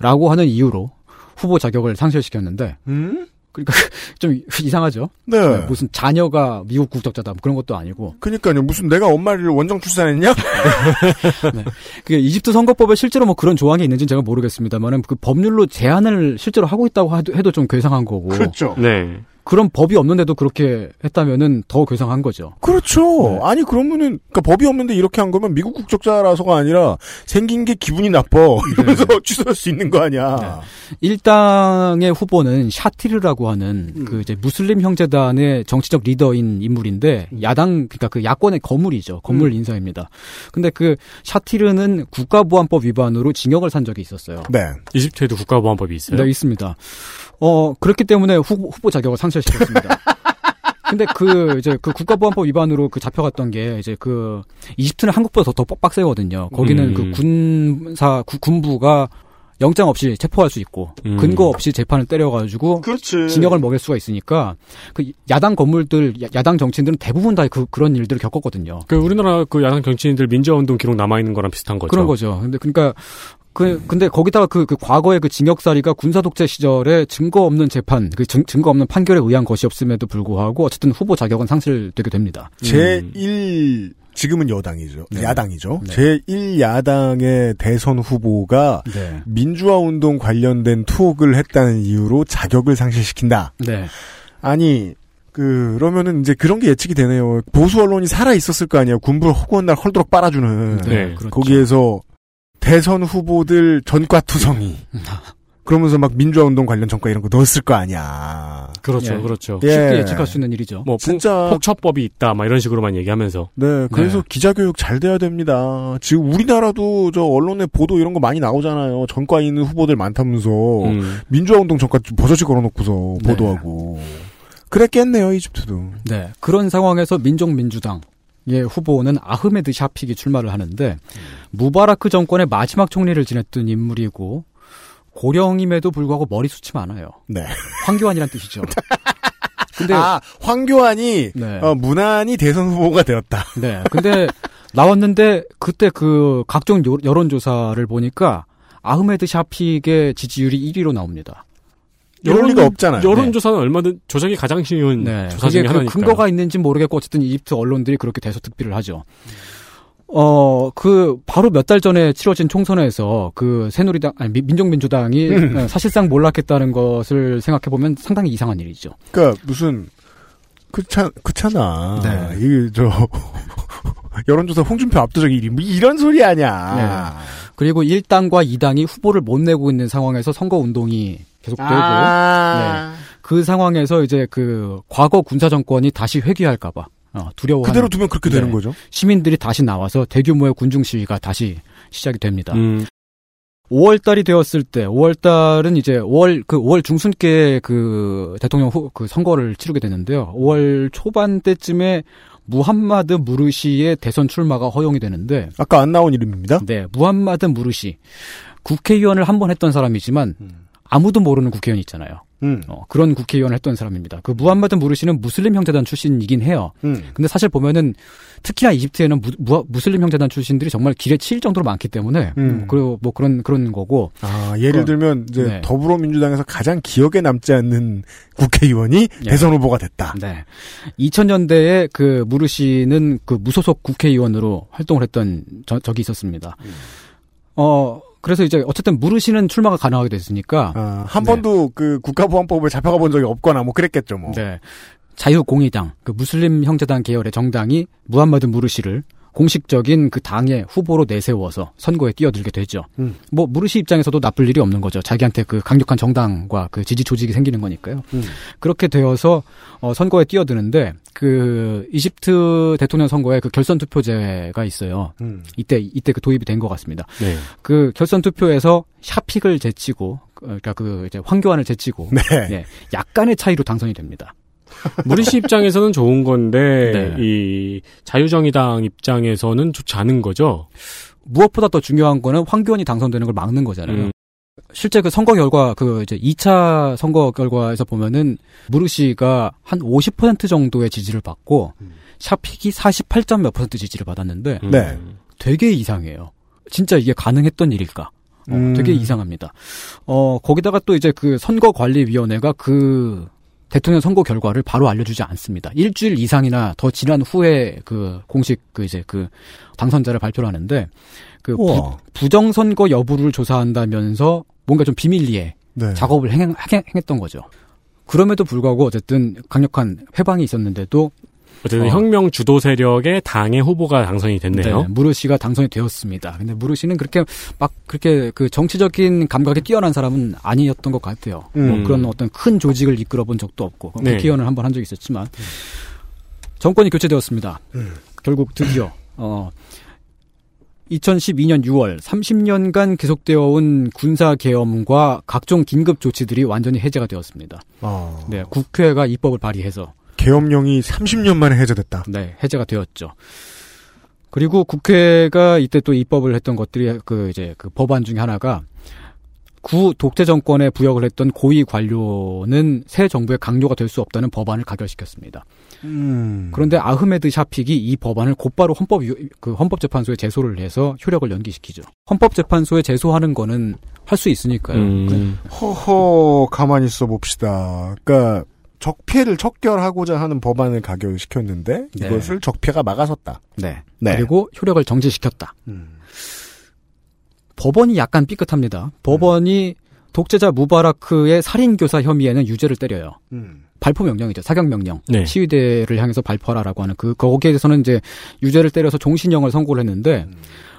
라고 하는 이유로 후보 자격을 상실시켰는데, 음? 그러니까 좀 이상하죠. 네. 네, 무슨 자녀가 미국 국적자다 뭐 그런 것도 아니고, 그니까요. 무슨 내가 엄마를 원정 출산했냐? 그 이집트 선거법에 실제로 뭐 그런 조항이 있는지는 제가 모르겠습니다만은 그 법률로 제한을 실제로 하고 있다고 해도, 해도 좀 괴상한 거고, 그렇죠. 네. 그런 법이 없는데도 그렇게 했다면은 더 괴상한 거죠. 그렇죠. 네. 아니 그러면은 그러니까 법이 없는데 이렇게 한 거면 미국 국적자라서가 아니라 생긴 게 기분이 나빠 이러면서 취소할 수 있는 거 아니야. 일당의 후보는 샤티르라고 하는 음. 그 이제 무슬림 형제단의 정치적 리더인 인물인데 야당 그러니까 그 야권의 거물이죠. 거물 음. 인사입니다. 근데 그 샤티르는 국가보안법 위반으로 징역을 산 적이 있었어요. 네. 이집트에도 국가보안법이 있어요? 네, 있습니다. 어, 그렇기 때문에 후, 후보 자격을 상실시켰습니다. 근데 그 이제 그 국가보안법 위반으로 그 잡혀갔던 게 이제 그 이집트는 한국보다 더, 더 빡세거든요. 거기는 음. 그 군사 구- 군부가 영장 없이 체포할 수 있고 음. 근거 없이 재판을 때려가지고 그렇지. 징역을 먹일 수가 있으니까 그 야당 건물들 야- 야당 정치인들은 대부분 다 그 그런 일들을 겪었거든요. 그 우리나라 그 야당 정치인들 민주화운동 기록 남아 있는 거랑 비슷한 거죠. 그런 거죠. 근데 그러니까 그 근데 거기다가 그, 그 과거의 그 징역살이가 군사 독재 시절에 증거 없는 재판, 그 증, 증거 없는 판결에 의한 것이 없음에도 불구하고 어쨌든 후보 자격은 상실되게 됩니다. 제1 지금은 여당이죠. 네. 야당이죠. 네. 제1 야당의 대선 후보가 네. 민주화 운동 관련된 투옥을 했다는 이유로 자격을 상실시킨다. 네. 아니 그, 그러면은 이제 그런 게 예측이 되네요. 보수 언론이 살아 있었을 거 아니에요. 군부를 허구한 날 헐도록 빨아주는. 네. 그렇죠. 거기에서 대선 후보들 전과 투성이. 그러면서 막 민주화 운동 관련 전과 이런 거 넣었을 거 아니야. 그렇죠, 예. 그렇죠. 예. 쉽게 예측할 수 있는 일이죠. 뭐 진짜 폭, 처법이 있다, 막 이런 식으로만 얘기하면서. 네, 그래서 네. 기자 교육 잘 돼야 됩니다. 지금 우리나라도 저 언론에 보도 이런 거 많이 나오잖아요. 전과 있는 후보들 많다면서 음. 민주화운동 전과 좀 버젓이 걸어놓고서 네. 보도하고 그랬겠네요 이집트도. 네. 그런 상황에서 민족민주당 의 후보는 아흐메드 샤픽이 출마를 하는데 무바라크 정권의 마지막 총리를 지냈던 인물이고 고령임에도 불구하고 머리숱이 많아요. 네. 황교안이란 뜻이죠. 근데 아 황교안이 네. 어, 무난히 대선 후보가 되었다. 네. 근데 나왔는데 그때 그 각종 요- 여론조사를 보니까 아흐메드 샤픽의 지지율이 1위로 나옵니다. 이럴 리가 없잖아요. 여론조사는 얼마든 조작이 가장 쉬운 네. 조사 중에 그 하나니까. 근거가 있는지 모르겠고 어쨌든 이집트 언론들이 그렇게 대서특비를 하죠. 어, 그, 바로 몇 달 전에 치러진 총선에서 그 새누리당, 아니, 미- 민족민주당이 음. 어, 사실상 몰락했다는 것을 생각해보면 상당히 이상한 일이죠. 그러니까 무슨 그차 그차나 네. 이게 저 여론조사 홍준표 압도적 1위 뭐 이런 소리 아니야. 그리고 1당과 2당이 후보를 못 내고 있는 상황에서 선거 운동이 계속되고, 아. 그 상황에서 이제 그 과거 군사 정권이 다시 회귀할까봐 어, 두려워하는 그대로 두면 그렇게 네. 되는 거죠. 시민들이 다시 나와서 대규모의 군중 시위가 다시 시작이 됩니다. 음, 5월 달이 되었을 때 5월 달은 이제 5월 그 5월 중순께 그 대통령 후, 그 선거를 치르게 되는데요. 5월 초반 때쯤에 무함마드 무르시의 대선 출마가 허용이 되는데 아까 안 나온 이름입니다. 네, 무함마드 무르시 국회의원을 한 번 했던 사람이지만 음. 아무도 모르는 국회의원 있잖아요. 음. 어, 그런 국회의원을 했던 사람입니다. 그 무함마드 무르시는 무슬림 형제단 출신이긴 해요. 음. 근데 사실 보면은 특히나 이집트에는 무, 무 슬림 형제단 출신들이 정말 길에 치일 정도로 많기 때문에 음. 뭐, 그리고 뭐 그런 그런 거고 아, 예를 어, 들면 이제 네. 더불어민주당에서 가장 기억에 남지 않는 국회의원이 네. 대선 후보가 됐다. 네. 2000년대에 그 무르시는 그 무소속 국회의원으로 활동을 했던 저, 적이 있었습니다. 어, 그래서 이제 어쨌든 무르시는 출마가 가능하게 됐으니까 아, 한 네. 번도 그 국가보안법을 잡혀가 본 적이 없거나 뭐 그랬겠죠, 뭐. 네. 자유공의당, 그 무슬림 형제당 계열의 정당이 무함마드 무르시를 공식적인 그 당의 후보로 내세워서 선거에 뛰어들게 되죠. 음. 뭐 무르시 입장에서도 나쁠 일이 없는 거죠. 자기한테 그 강력한 정당과 그 지지 조직이 생기는 거니까요. 음. 그렇게 되어서 어, 선거에 뛰어드는데 그 이집트 대통령 선거에 그 결선 투표제가 있어요. 음. 이때 이때 그 도입이 된 것 같습니다. 네. 그 결선 투표에서 샤픽을 제치고 어, 그러니까 그 이제 황교안을 제치고 네. 예, 약간의 차이로 당선이 됩니다. 무리시 입장에서는 좋은 건데 네. 이 자유정의당 입장에서는 좋지 않은 거죠. 무엇보다 더 중요한 거는 황교안이 당선되는 걸 막는 거잖아요. 음. 실제 그 선거 결과 그 이제 2차 선거 결과에서 보면은 무르시가 한 50% 정도의 지지를 받고 샤픽이 48점 몇 퍼센트 지지를 받았는데 음. 네. 되게 이상해요. 진짜 이게 가능했던 일일까? 어, 음. 되게 이상합니다. 어, 거기다가 또 이제 그 선거관리위원회가 그 대통령 선거 결과를 바로 알려주지 않습니다. 일주일 이상이나 더 지난 후에 그 공식 그 이제 그 당선자를 발표를 하는데 그 부, 우와. 부 정 선거 여부를 조사한다면서 뭔가 좀 비밀리에 네. 작업을 행, 했던 거죠. 그럼에도 불구하고 어쨌든 강력한 회방이 있었는데도 어쨌든 어. 혁명 주도 세력의 당의 후보가 당선이 됐네요. 네, 무르시가 당선이 되었습니다. 근데 무르시는 그렇게 막 그렇게 그 정치적인 감각이 뛰어난 사람은 아니었던 것 같아요. 음. 뭐 그런 어떤 큰 조직을 이끌어 본 적도 없고 뭐 네. 기원을 한번 한 적이 있었지만 정권이 교체되었습니다. 음. 결국 드디어 어 2012년 6월 30년간 계속되어 온 군사 계엄과 각종 긴급 조치들이 완전히 해제가 되었습니다. 어. 네, 국회가 입법을 발의해서 계엄령이 30년 만에 해제됐다. 네, 해제가 되었죠. 그리고 국회가 이때 또 입법을 했던 것들이 그 이제 그 법안 중에 하나가 구 독재 정권에 부역을 했던 고위 관료는 새 정부의 강요가 될 수 없다는 법안을 가결시켰습니다. 음. 그런데 아흐메드 샤픽이 이 법안을 곧바로 헌법 그 헌법재판소에 제소를 해서 효력을 연기시키죠. 헌법재판소에 제소하는 거는 할 수 있으니까요. 음. 허허 가만히 있어 봅시다. 그러니까 적폐를 척결하고자 하는 법안을 가결시켰는데 네. 이것을 적폐가 막아섰다. 네. 네. 그리고 효력을 정지시켰다. 음. 법원이 약간 삐끗합니다. 법원이 독재자 무바라크의 살인교사 혐의에는 유죄를 때려요. 음. 발포 명령이죠. 사격 명령. 네. 시위대를 향해서 발포하라라고 하는 그 거기에 대해서는 이제 유죄를 때려서 종신형을 선고를 했는데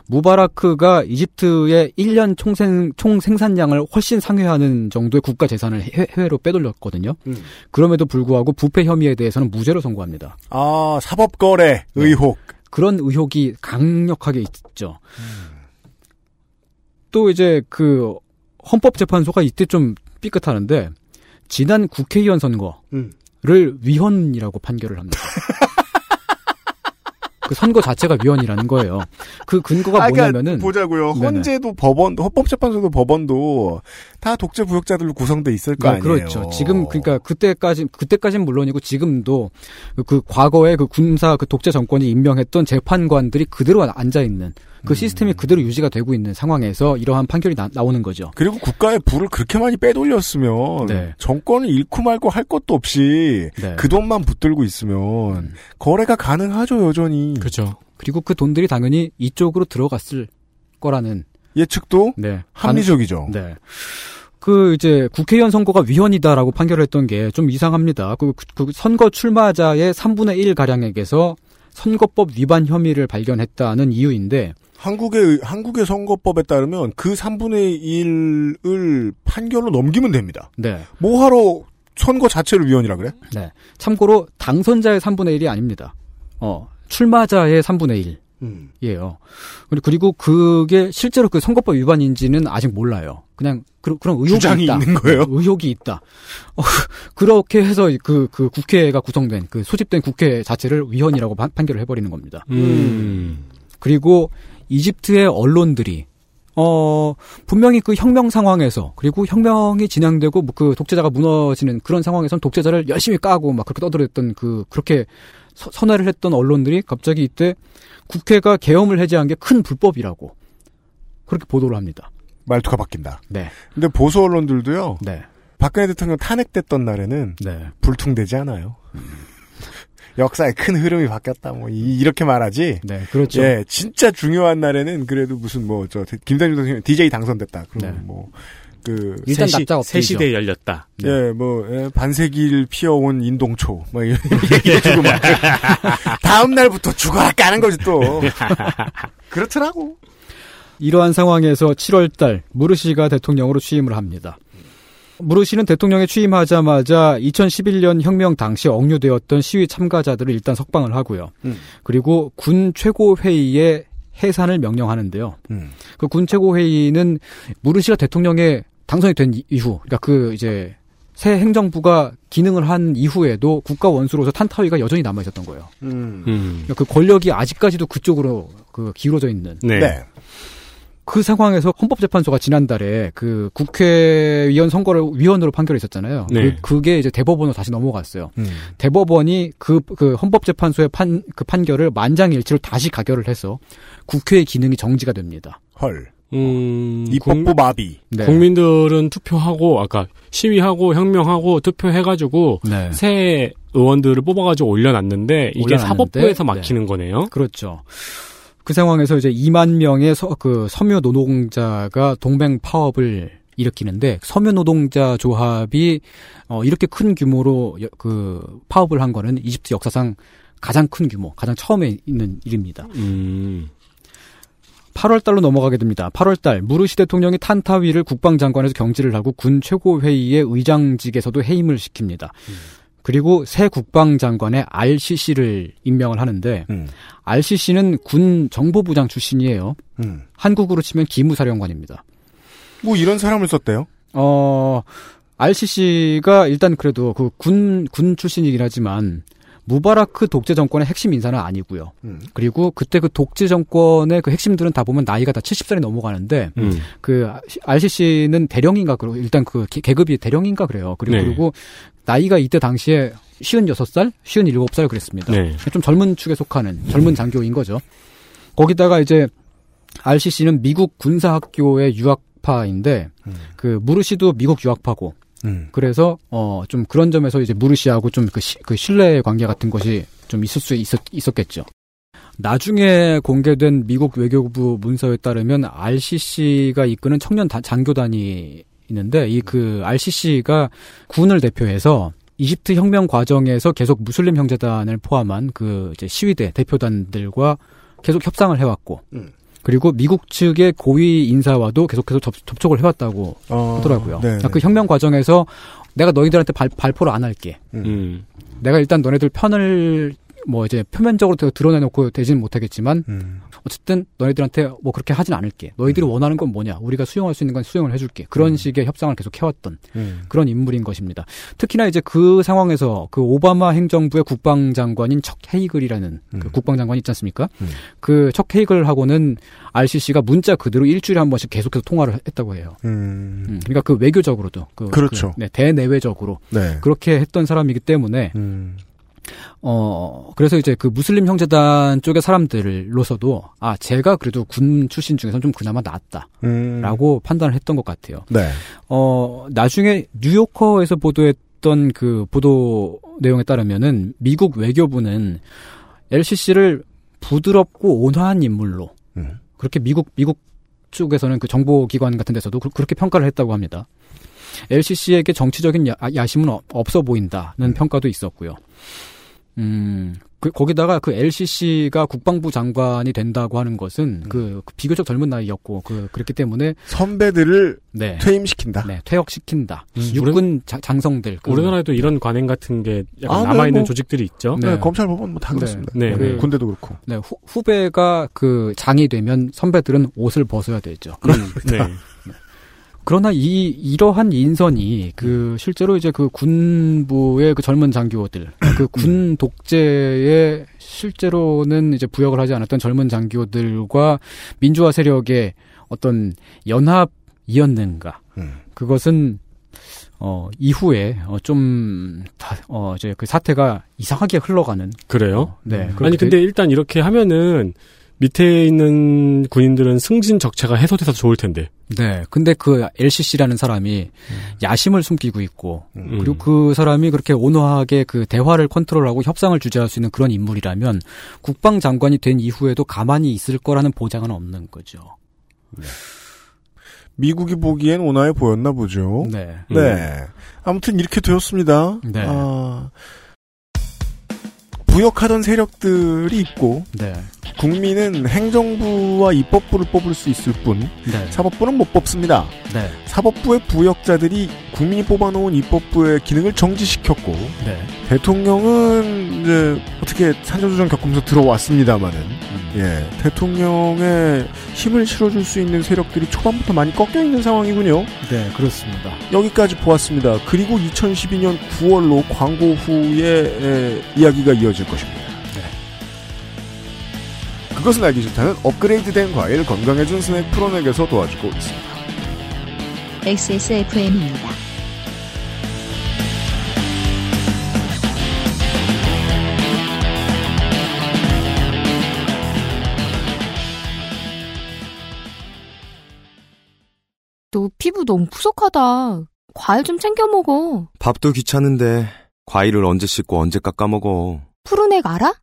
무바라크가 이집트의 1년 총생 총 생산량을 훨씬 상회하는 정도의 국가 재산을 해- 해외 로 빼돌렸거든요. 음. 그럼에도 불구하고 부패 혐의에 대해서는 무죄로 선고합니다. 아 사법거래 네. 의혹. 그런 의혹이 강력하게 있죠. 또 이제 그 헌법재판소가 이때 좀 삐끗하는데 지난 국회의원 선거를 음. 위헌이라고 판결을 합니다. 그 선거 자체가 위헌이라는 거예요. 그 근거가 아, 그러니까 뭐냐면은 보자고요. 헌재도 법원, 헌법재판소도 법원도 다 독재 부역자들로 구성돼 있을 거 네, 아니에요. 그렇죠. 지금 그러니까 그때까지 그때까지는 물론이고 지금도 그, 그 과거에 그 군사 그 독재 정권이 임명했던 재판관들이 그대로 앉아 있는 그 음. 시스템이 그대로 유지가 되고 있는 상황에서 이러한 판결이 나, 오는 거죠. 그리고 국가의 부를 그렇게 많이 빼돌렸으면 네. 정권을 잃고 말고 할 것도 없이 네. 그 돈만 붙들고 있으면 거래가 가능하죠 여전히. 그렇죠. 그리고 그 돈들이 당연히 이쪽으로 들어갔을 거라는 예측도 네. 합리적이죠. 네. 그 이제 국회의원 선거가 위헌이다라고 판결했던 게 좀 이상합니다. 그, 그 선거 출마자의 3분의 1 가량에게서 선거법 위반 혐의를 발견했다는 이유인데 한국의 한국의 선거법에 따르면 그 3분의 1을 판결로 넘기면 됩니다. 네. 뭐 하러 선거 자체를 위헌이라 그래? 네. 참고로 당선자의 3분의 1이 아닙니다. 어, 출마자의 3분의 1. 음. 이에요. 그리고 그게 실제로 그 선거법 위반인지는 아직 몰라요. 그냥 그, 런 의혹이 주장이 있다. 있는 거예요? 네, 의혹이 있다. 어, 그렇게 해서 그, 그 국회가 구성된 그 소집된 국회 자체를 위헌이라고 판, 판결을 해버리는 겁니다. 음. 그리고 이집트의 언론들이 어 분명히 그 혁명 상황에서 그리고 혁명이 진행되고 뭐그 독재자가 무너지는 그런 상황에선 독재자를 열심히 까고 막 그렇게 떠들었던 그 그렇게 서- 선회를 했던 언론들이 갑자기 이때 국회가 계엄을 해제한 게 큰 불법이라고 그렇게 보도를 합니다. 말투가 바뀐다. 네, 근데 보수 언론들도요. 네, 박근혜 대통령 탄핵됐던 날에는 네. 불퉁되지 않아요. 역사의 큰 흐름이 바뀌었다. 뭐 이, 렇게 말하지. 네, 그렇죠. 예, 진짜 중요한 날에는 그래도 무슨 뭐 저 김단일 선생님 DJ 당선됐다. 그리고 네. 뭐. 그, 일단 새 시- 납작 새 엎드리죠. 시대에 열렸다. 예, 뭐, 예, 반세기를 피어온 인동초, 뭐, 이런 얘기해주고 막. 다음 날부터 죽어라 까는 거지, 또. 그렇더라고. 이러한 상황에서 7월달 무르시가 대통령으로 취임을 합니다. 무르시는 대통령에 취임하자마자 2011년 혁명 당시 억류되었던 시위 참가자들을 일단 석방을 하고요. 음. 그리고 군 최고회의에 해산을 명령하는데요. 음. 그군 최고회의는 무르시가 대통령에 당선이 된 이- 이후, 그러니까 그 이제 새 행정부가 기능을 한 이후에도 국가 원수로서 탄타위가 여전히 남아 있었던 거예요. 음. 음. 그러니까 그 권력이 아직까지도 그쪽으로 그 기울어져 있는 네. 네. 그 상황에서 헌법재판소가 지난달에 그 국회의원 선거를 위원으로 판결했었잖아요. 네. 그, 게 이제 대법원으로 다시 넘어갔어요. 음. 대법원이 그, 그 헌법재판소의 판, 그 판결을 만장일치로 다시 가결을 해서 국회의 기능이 정지가 됩니다. 헐. 음, 입법부 마비. 네. 국민들은 투표하고 아까 시위하고 혁명하고 투표해가지고 네. 새 의원들을 뽑아가지고 올려놨는데 이게 올려놨는데, 사법부에서 막히는 거네요. 그렇죠. 그 상황에서 이제 2만 명의 서, 그 섬유 노동자가 동맹 파업을 일으키는데 섬유 노동자 조합이 어 이렇게 큰 규모로 여- 그 파업을 한 거는 이집트 역사상 가장 큰 규모, 가장 처음에 있는 일입니다. 음, 8월 달로 넘어가게 됩니다. 8월 달 무르시 대통령이 탄타위를 국방장관에서 경질을 하고 군 최고회의의 의장직에서도 해임을 시킵니다. 그리고 새 국방장관에 RCC를 임명을 하는데 음. RCC는 군 정보부장 출신이에요. 음. 한국으로 치면 기무사령관입니다. 뭐 이런 사람을 썼대요. 어, RCC가 일단 그래도 그 군, 군 출신이긴 하지만 무바라크 독재 정권의 핵심 인사는 아니고요. 음. 그리고 그때 그 독재 정권의 그 핵심들은 다 보면 나이가 다 70살이 넘어가는데 음. 그 RCC는 대령인가 그리고 일단 그 계- 계급이 대령인가 그래요. 그리고 네. 그리고 나이가 이때 당시에 56살, 57살 그랬습니다. 네. 좀 젊은 축에 속하는 젊은 장교인 거죠. 거기다가 이제 RCC는 미국 군사학교의 유학파인데 음. 그 무르시도 미국 유학파고 음. 그래서 어 좀 그런 점에서 이제 무르시하고 좀그 그 신뢰 관계 같은 것이 좀 있을 수 있었, 있었겠죠. 나중에 공개된 미국 외교부 문서에 따르면 RCC가 이끄는 청년 다- 장교단이 있는데 이 그 RCC가 군을 대표해서 이집트 혁명 과정에서 계속 무슬림 형제단을 포함한 그 이제 시위대 대표단들과 계속 협상을 해왔고 음. 그리고 미국 측의 고위 인사와도 계속해서 접, 접촉을 해왔다고 어, 하더라고요. 네, 그 네. 혁명 과정에서 내가 너희들한테 발, 발표를 안 할게. 음. 내가 일단 너네들 편을 뭐 이제 표면적으로 드- 드러내놓고 되지는 못하겠지만 음. 어쨌든 너희들한테 뭐 그렇게 하진 않을게. 너희들이 원하는 건 뭐냐? 우리가 수용할 수 있는 건 수용을 해줄게. 그런 음. 식의 협상을 계속 해왔던 음. 그런 인물인 것입니다. 특히나 이제 그 상황에서 그 오바마 행정부의 국방장관인 척 헤이글이라는 그 음. 국방장관이 있지 않습니까? 음. 그척 헤이글하고는 RCC가 문자 그대로 일주일에 한 번씩 계속해서 통화를 했다고 해요. 음. 음, 그러니까 그 외교적으로도 그, 그렇죠. 그, 네, 대내외적으로 네. 그렇게 했던 사람이기 때문에 음. 어 그래서 이제 그 무슬림 형제단 쪽의 사람들로서도 아 제가 그래도 군 출신 중에서 좀 그나마 낫다라고 음. 판단을 했던 것 같아요. 네. 어 나중에 뉴요커에서 보도했던 그 보도 내용에 따르면은 미국 외교부는 LCC를 부드럽고 온화한 인물로 음. 그렇게 미국 미국 쪽에서는 그 정보기관 같은 데서도 그, 렇게 평가를 했다고 합니다. LCC에게 정치적인 야, 야심은 없- 없어 보인다는 평가도 있었고요. 음, 그, 거기다가 그 LCC가 국방부 장관이 된다고 하는 것은 그, 그 비교적 젊은 나이였고, 그, 그랬기 때문에, 선배들을 네. 퇴임시킨다. 네, 퇴역시킨다. 음, 육군 자- 장성들. 그- 우리나라에도 이런 관행 같은 게 약간 아, 네, 남아있는 뭐. 조직들이 있죠. 네, 네. 검찰 법원 뭐다 네. 그렇습니다. 네. 그- 군대도 그렇고. 네, 후, 후배가 그 장이 되면 선배들은 옷을 벗어야 되죠. 음, 네. 그러나 이 이러한 인선이 그 실제로 이제 그 군부의 그 젊은 장교들 그 군 독재에 실제로는 이제 부역을 하지 않았던 젊은 장교들과 민주화 세력의 어떤 연합이었는가. 음. 그것은 어 이후에 어좀어 이제 그 사태가 이상하게 흘러가는. 그래요? 네. 아니 그렇게 근데 일단 이렇게 하면은 밑에 있는 군인들은 승진 적체가 해소돼서 좋을 텐데. 네. 근데 그 LCC라는 사람이 야심을 숨기고 있고 음. 그리고 그 사람이 그렇게 온화하게 그 대화를 컨트롤하고 협상을 주재할 수 있는 그런 인물이라면 국방 장관이 된 이후에도 가만히 있을 거라는 보장은 없는 거죠. 미국이 보기엔 온화해 보였나 보죠. 네. 네. 아무튼 이렇게 되었습니다. 네. 아, 부역하던 세력들이 있고 네. 국민은 행정부와 입법부를 뽑을 수 있을 뿐 네. 사법부는 못 뽑습니다. 네. 사법부의 부역자들이 국민이 뽑아놓은 입법부의 기능을 정지시켰고 네. 대통령은 이제 어떻게 산전조정 겪으면서 들어왔습니다마는 예 대통령의 힘을 실어줄 수 있는 세력들이 초반부터 많이 꺾여 있는 상황이군요. 네, 그렇습니다. 여기까지 보았습니다. 그리고 2012년 9월로 광고 후에 에, 이야기가 이어질 것입니다. 그것은 알기 싫다는 업그레이드된 과일 건강해준 스낵 프로넥에서 도와주고 있습니다. XSFM입니다. 너 피부 너무 푸석하다. 과일 좀 챙겨 먹어. 밥도 귀찮은데 과일을 언제 씻고 언제 깎아 먹어. 푸르넥 알아?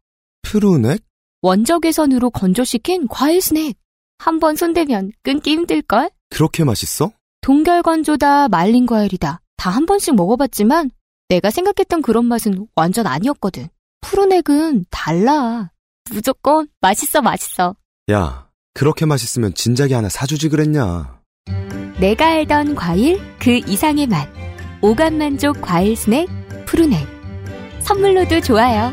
푸르넥? 원적외선으로 건조시킨 과일 스낵. 한 번 손대면 끊기 힘들걸? 그렇게 맛있어? 동결건조다 말린 과일이다. 다 한 번씩 먹어봤지만 내가 생각했던 그런 맛은 완전 아니었거든. 푸르넥은 달라. 무조건 맛있어 맛있어. 야, 그렇게 맛있으면 진작에 하나 사주지 그랬냐. 내가 알던 과일 그 이상의 맛. 오감 만족 과일 스낵 푸르넥. 선물로도 좋아요.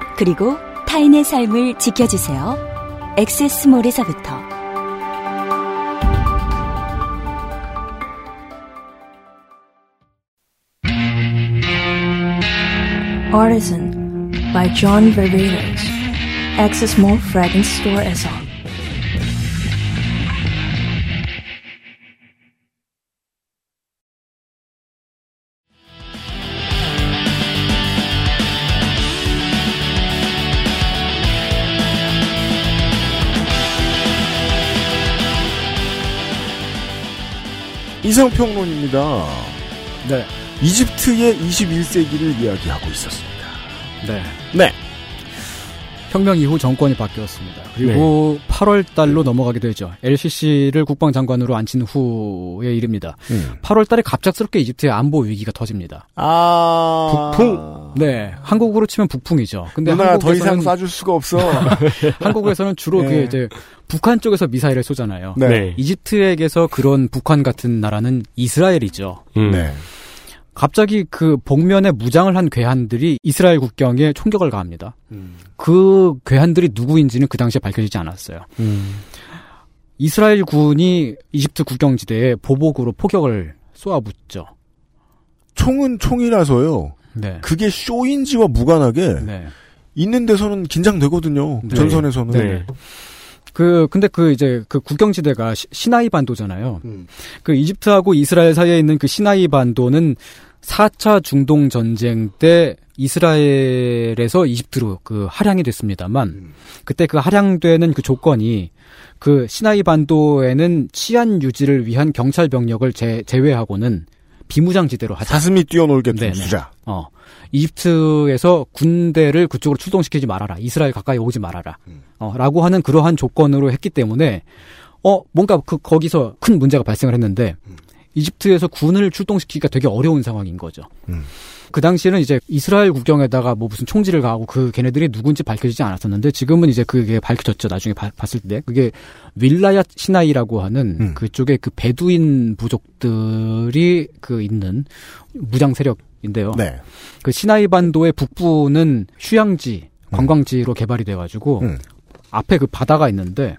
그리고 타인의 삶을 지켜주세요. 엑세스몰에서부터 Artisan by John Fragrance Store as on. 이성평론입니다. 네. 이집트의 21세기를 이야기하고 있었습니다. 네. 네. 혁명 이후 정권이 바뀌었습니다. 그리고 8월 달로 넘어가게 되죠. LCC를 국방장관으로 앉힌 후의 일입니다. 음. 8월 달에 갑작스럽게 이집트의 안보 위기가 터집니다. 아. 북풍. 네. 한국으로 치면 북풍이죠. 근데 누나 더 이상 한국에서는 쏴줄 수가 없어. 한국에서는 주로 네. 그 이제 북한 쪽에서 미사일을 쏘잖아요. 네. 네. 이집트에게서 그런 북한 같은 나라는 이스라엘이죠. 음. 네. 갑자기 그 복면에 무장을 한 괴한들이 이스라엘 국경에 총격을 가합니다. 음. 그 괴한들이 누구인지는 그 당시에 밝혀지지 않았어요. 음. 이스라엘 군이 이집트 국경지대에 보복으로 포격을 쏘아붙죠. 총은 총이라서요. 네. 그게 쇼인지와 무관하게 네. 있는 데서는 긴장되거든요. 네. 전선에서는. 네. 그 근데 그 이제 그 국경지대가 시, 시나이 반도잖아요. 음. 그 이집트하고 이스라엘 사이에 있는 그 시나이 반도는 4차 중동 전쟁 때 이스라엘에서 이집트로 그 할양이 됐습니다만 음. 그때 그 할양되는 그 조건이 그 시나이 반도에는 치안 유지를 위한 경찰 병력을 제, 제외하고는 비무장지대로 하자. 사슴이 뛰어놀게. 두자. 어. 이집트에서 군대를 그쪽으로 출동시키지 말아라. 이스라엘 가까이 오지 말아라. 음. 어, 라고 하는 그러한 조건으로 했기 때문에 어, 뭔가 그 거기서 큰 문제가 발생을 했는데 음. 이집트에서 군을 출동시키기가 되게 어려운 상황인 거죠. 음. 그 당시에는 이제 이스라엘 국경에다가 뭐 무슨 총질을 가하고 그 걔네들이 누군지 밝혀지지 않았었는데 지금은 이제 그게 밝혀졌죠. 나중에 바- 봤을 때 그게 윌라얏 시나이라고 하는 음. 그쪽에 그 베두인 부족들이 그 있는 무장 세력인데요. 네. 그 시나이 반도의 북부는 휴양지 관광지로 개발이 돼가지고 앞에 그 바다가 있는데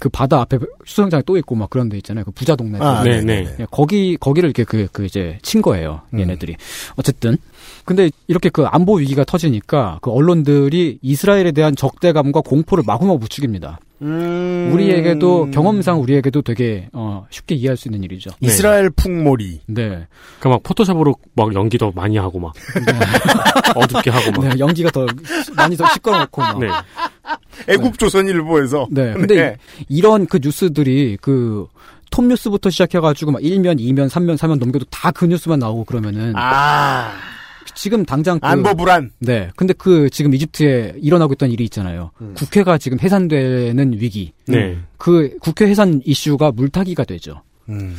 그 바다 앞에 수영장이 또 있고 막 그런 데 있잖아요. 그 부자 동네. 아, 네, 네. 예, 거기 거기를 이렇게 그, 그 이제 친 거예요. 얘네들이. 어쨌든 근데 이렇게 그 안보 위기가 터지니까 그 언론들이 이스라엘에 대한 적대감과 공포를 마구마구 부추깁니다. 음. 우리에게도 경험상 우리에게도 되게 어, 쉽게 이해할 수 있는 일이죠. 이스라엘 풍몰이. 네. 그러니까 막 포토샵으로 막 연기 더 많이 하고 막 어둡게 하고 막. 네, 연기가 더 많이 더 시끄럽고 막. 네. 애국 조선일보에서. 네. 근데 이- 이런 그 뉴스들이 그 톱뉴스부터 시작해가지고 막 1면, 2면, 3면, 4면 넘겨도 다 그 뉴스만 나오고 그러면은 아. 지금 당장 그 안보 불안. 네. 근데 그 지금 이집트에 일어나고 있던 일이 있잖아요. 국회가 지금 해산되는 위기. 네. 그 국회 해산 이슈가 물타기가 되죠. 음.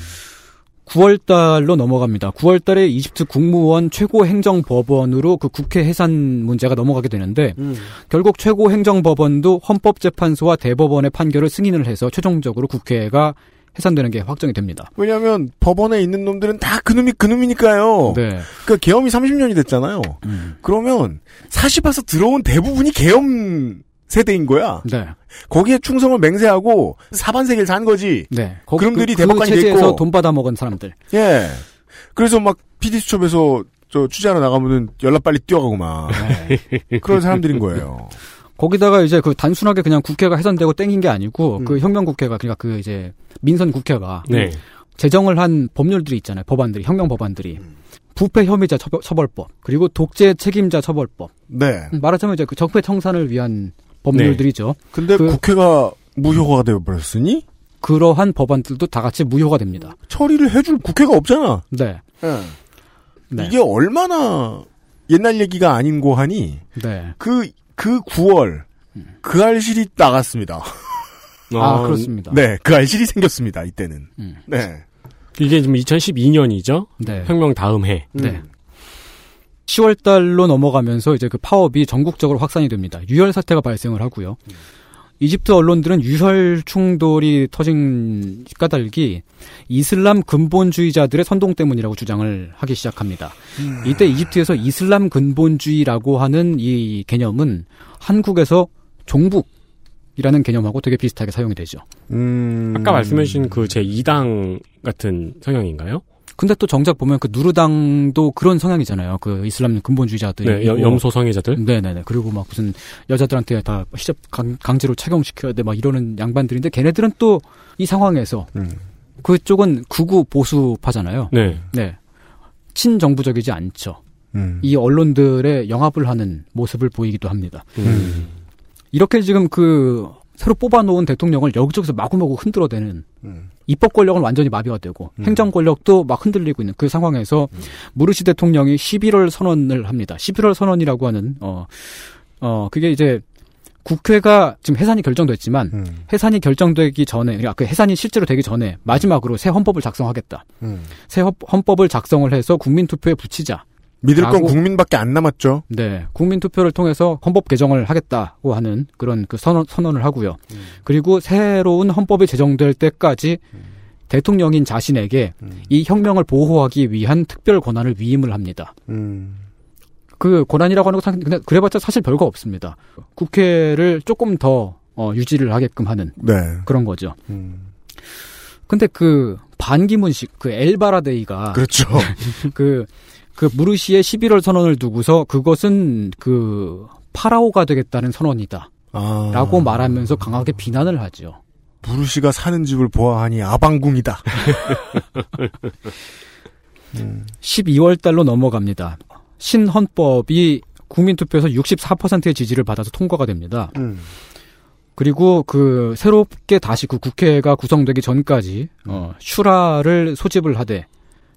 9월 달로 넘어갑니다. 9월 달에 이집트 국무원 최고 행정법원으로 그 국회 해산 문제가 넘어가게 되는데 결국 최고 행정법원도 헌법재판소와 대법원의 판결을 승인을 해서 최종적으로 국회가 해산되는 게 확정이 됩니다. 왜냐하면 법원에 있는 놈들은 다 그놈이 그놈이니까요. 네. 그러니까 계엄이 30년이 됐잖아요. 그러면 사시 봐서 들어온 대부분이 계엄 세대인 거야. 네. 거기에 충성을 맹세하고 사반세계를 산 거지. 네. 그놈들이 그, 대법관이 그돼 체제에서 있고. 돈 받아 먹은 사람들. 예. 그래서 막 PD 수첩에서 저 취재하러 나가면은 연락 빨리 뛰어가고 막 그런 사람들인 거예요. 거기다가 이제 그 단순하게 그냥 국회가 해산되고 땡긴 게 아니고 음. 그 혁명 국회가 그러니까 그 이제 민선 국회가 네. 제정을 한 법률들이 있잖아요. 법안들이 혁명 법안들이 음. 부패 혐의자 처벌, 처벌법 그리고 독재 책임자 처벌법 네. 음, 말하자면 이제 그 적폐 청산을 위한 법률들이죠. 근데 그- 국회가 무효가 되어 버렸으니 그러한 법안들도 다 같이 무효가 됩니다. 처리를 해줄 국회가 없잖아. 네. 네. 이게 얼마나 옛날 얘기가 아닌 고 하니 네. 그, 그 9월 그 알실이 나갔습니다. 아, 그렇습니다. 네, 그 알실이 생겼습니다. 이때는. 네. 이게 지금 2012년이죠. 네. 혁명 다음 해. 네. 10월 달로 넘어가면서 이제 그 파업이 전국적으로 확산이 됩니다. 유혈 사태가 발생을 하고요. 이집트 언론들은 유혈 충돌이 터진 까닭이 이슬람 근본주의자들의 선동 때문이라고 주장을 하기 시작합니다. 이때 이집트에서 이슬람 근본주의라고 하는 이 개념은 한국에서 종북 이라는 개념하고 되게 비슷하게 사용이 되죠. 음. 아까 말씀해주신 그 제 2당 같은 성향인가요? 근데 또 정작 보면 그 누르당도 그런 성향이잖아요. 그 이슬람 근본주의자들이. 네, 여- 염소 성애자들. 네네네. 그리고 막 무슨 여자들한테 다 히잡 강, 강제로 착용시켜야 돼 막 이러는 양반들인데 걔네들은 또 이 상황에서 그쪽은 극우 보수파잖아요. 네. 네. 친정부적이지 않죠. 음. 이 언론들의 영합을 하는 모습을 보이기도 합니다. 음. 이렇게 지금 그 새로 뽑아놓은 대통령을 여기저기서 마구마구 흔들어대는 입법 권력은 완전히 마비가 되고 행정 권력도 막 흔들리고 있는 그 상황에서 무르시 대통령이 11월 선언을 합니다. 11월 선언이라고 하는 어, 어 그게 이제 국회가 지금 해산이 결정됐지만 음. 해산이 결정되기 전에 그러니까 그 해산이 실제로 되기 전에 마지막으로 새 헌법을 작성하겠다. 음. 새 헌- 헌법을 작성을 해서 국민 투표에 붙이자. 믿을 건 국민밖에 안 남았죠. 네, 국민 투표를 통해서 헌법 개정을 하겠다고 하는 그런 그 선언, 선언을 하고요. 그리고 새로운 헌법이 제정될 때까지 대통령인 자신에게 이 혁명을 보호하기 위한 특별 권한을 위임을 합니다. 음. 그 권한이라고 하는 건 그냥 그래봤자 사실 별거 없습니다. 국회를 조금 더 어, 유지를 하게끔 하는 네. 그런 거죠. 음. 근데 그 반기문식 그 엘바라데이가 그렇죠. 그, 그 무르시의 11월 선언을 두고서 그것은 그 파라오가 되겠다는 선언이다. 아. 라고 말하면서 강하게 비난을 하죠. 부르시가 사는 집을 보아하니 아방궁이다. 12월 달로 넘어갑니다. 신헌법이 국민투표에서 64%의 지지를 받아서 통과가 됩니다. 음. 그리고 그 새롭게 다시 그 국회가 구성되기 전까지 어, 슈라를 소집을 하되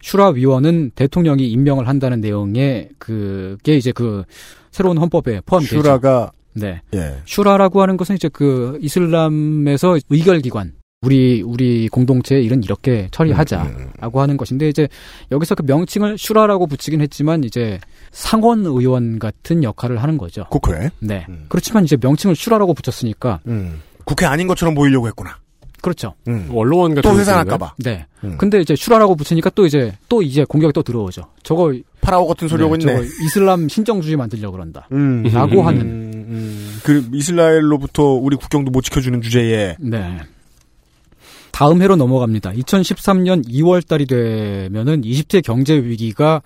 슈라 위원은 대통령이 임명을 한다는 내용의 그게 이제 그 새로운 헌법에 포함되죠. 슈라가 네. 예. 슈라라고 하는 것은 이제 그 이슬람에서 의결 기관 우리 우리 공동체의 일은 이렇게 처리하자라고 하는 것인데 이제 여기서 그 명칭을 슈라라고 붙이긴 했지만 이제 상원 의원 같은 역할을 하는 거죠. 국회. 네. 그렇지만 이제 명칭을 슈라라고 붙였으니까 음. 국회 아닌 것처럼 보이려고 했구나. 그렇죠. 음. 원로원 같은 또 회산할까봐. 네. 음. 근데 이제 슈라라고 붙이니까 또 이제 또 이제 공격이 또 들어오죠. 저거 파라오 같은 소리 하고 있네. 저거 이슬람 신정주의 만들려고 그런다. 음. 라고 하는. 음, 음. 그 이스라엘로부터 우리 국경도 못 지켜주는 주제에 네. 다음 해로 넘어갑니다. 2013년 2월 달이 되면은 이집트의 경제 위기가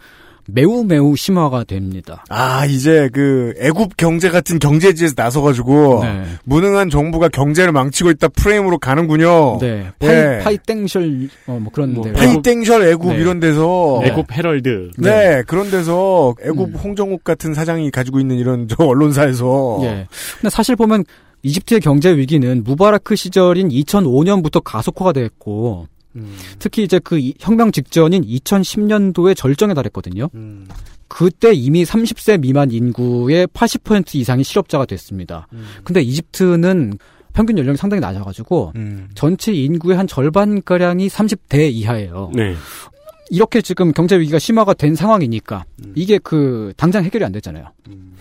매우 매우 심화가 됩니다. 아 이제 그 애굽 경제 같은 경제지에서 나서가지고 네. 무능한 정부가 경제를 망치고 있다 프레임으로 가는군요. 네. 예. 파이, 파이땡셜, 어, 뭐 그런 데. 파이땡셜 애굽 네. 이런 데서 애굽 헤럴드. 네, 그런 데서 애굽 음. 홍정욱 같은 사장이 가지고 있는 이런 저 언론사에서 예. 근데 사실 보면 이집트의 경제 위기는 무바라크 시절인 2005년부터 가속화가 됐고, 음. 특히 이제 그 이- 혁명 직전인 2010년도에 절정에 달했거든요. 음. 그때 이미 30세 미만 인구의 80% 이상이 실업자가 됐습니다. 음. 근데 이집트는 평균 연령이 상당히 낮아가지고 음. 전체 인구의 한 절반가량이 30대 이하예요. 네. 이렇게 지금 경제 위기가 심화가 된 상황이니까 음. 이게 그 당장 해결이 안 되잖아요.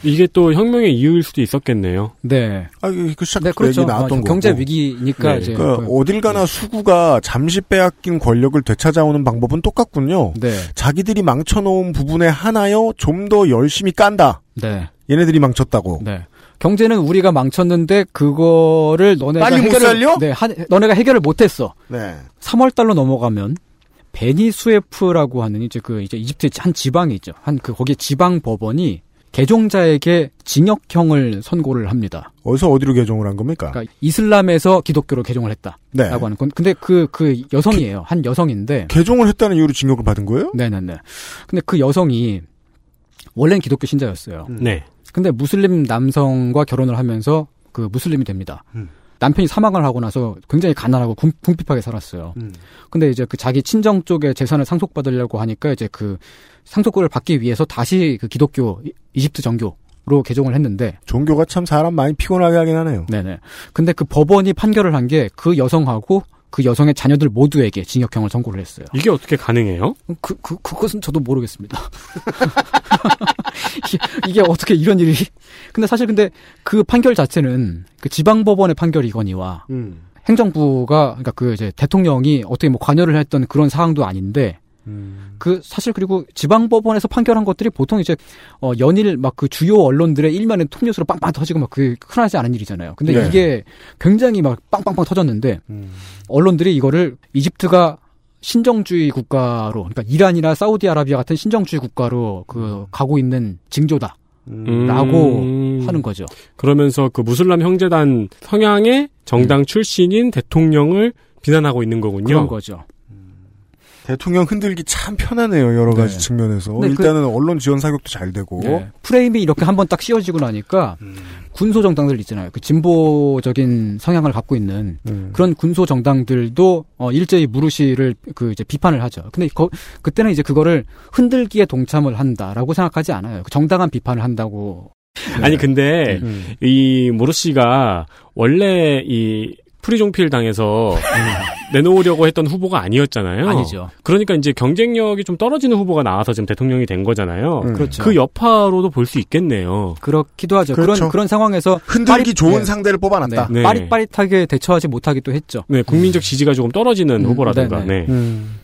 이게 또 혁명의 이유일 수도 있었겠네요. 네. 아, 그그 시작 네, 그렇죠. 얘기 나왔던 어, 거고. 경제 위기니까 네. 이제 그러니까 그- 어딜 가나 수구가 잠시 빼앗긴 권력을 되찾아오는 방법은 똑같군요. 네. 자기들이 망쳐놓은 부분에 하나요 좀 더 열심히 깐다. 네. 얘네들이 망쳤다고. 네. 경제는 우리가 망쳤는데 그거를 너네가 빨리 못 해결을 살려? 네, 한- 너네가 해결을 못 했어. 네. 3월 달로 넘어가면 베니수에프라고 하는 이제 그 이제 이집트의 한 지방이 있죠. 한 그 거기 지방 법원이 개종자에게 징역형을 선고를 합니다. 어디서 어디로 개종을 한 겁니까? 그러니까 이슬람에서 기독교로 개종을 했다라고 네. 하는 건. 근데 그그 여성이에요. 한 여성인데. 개종을 했다는 이유로 징역을 받은 거예요? 네 네 네. 근데 그 여성이 원래는 기독교 신자였어요. 네. 근데 무슬림 남성과 결혼을 하면서 그 무슬림이 됩니다. 음. 남편이 사망을 하고 나서 굉장히 가난하고 궁, 궁핍하게 살았어요. 음. 근데 이제 그 자기 친정 쪽의 재산을 상속받으려고 하니까 이제 그 상속을 받기 위해서 다시 그 기독교 이- 이집트 정교 로 개종을 했는데 종교가 참 사람 많이 피곤하게 하긴 하네요. 네네. 근데 그 법원이 판결을 한 게 그 여성하고 그 여성의 자녀들 모두에게 징역형을 선고를 했어요. 이게 어떻게 가능해요? 그, 그, 그것은 저도 모르겠습니다. 이게, 이게 어떻게 이런 일이. 근데 사실 근데 그 판결 자체는 그 지방법원의 판결이거니와 음. 행정부가, 그러니까 그 이제 대통령이 어떻게 뭐 관여를 했던 그런 사항도 아닌데, 음. 그 사실 그리고 지방법원에서 판결한 것들이 보통 이제 어 연일 막 그 주요 언론들의 일면에 톱뉴스로 빵빵 터지고 막 그 흔하지 않은 일이잖아요. 근데 네. 이게 굉장히 막 빵빵빵 터졌는데 음. 언론들이 이거를 이집트가 신정주의 국가로 그러니까 이란이나 사우디아라비아 같은 신정주의 국가로 그 가고 있는 징조다라고 음. 하는 거죠. 그러면서 그 무슬람 형제단 성향의 정당 출신인 대통령을 비난하고 있는 거군요. 그런 거죠. 대통령 흔들기 참 편하네요 여러 가지 네. 측면에서 그- 일단은 언론 지원 사격도 잘 되고 네. 프레임이 이렇게 한번 딱 씌워지고 나니까 음. 군소 정당들 있잖아요. 그 진보적인 성향을 갖고 있는 음. 그런 군소 정당들도 어 일제히 무르시를 그 이제 비판을 하죠. 근데 거, 그때는 이제 그거를 흔들기에 동참을 한다라고 생각하지 않아요. 그 정당한 비판을 한다고. 아니 근데 음. 이 모르시가 원래 이 프리종필 당에서 내놓으려고 했던 후보가 아니었잖아요. 아니죠. 그러니까 이제 경쟁력이 좀 떨어지는 후보가 나와서 지금 대통령이 된 거잖아요. 음. 그렇죠. 그 여파로도 볼 수 있겠네요. 그렇기도 하죠. 그렇죠. 그런 그런 상황에서 흔들기 빠릿- 좋은 네. 상대를 뽑아놨다. 네. 네. 빠릿빠릿하게 대처하지 못하기도 했죠. 네, 국민적 지지가 조금 떨어지는 음, 후보라든가. 네네. 네. 음.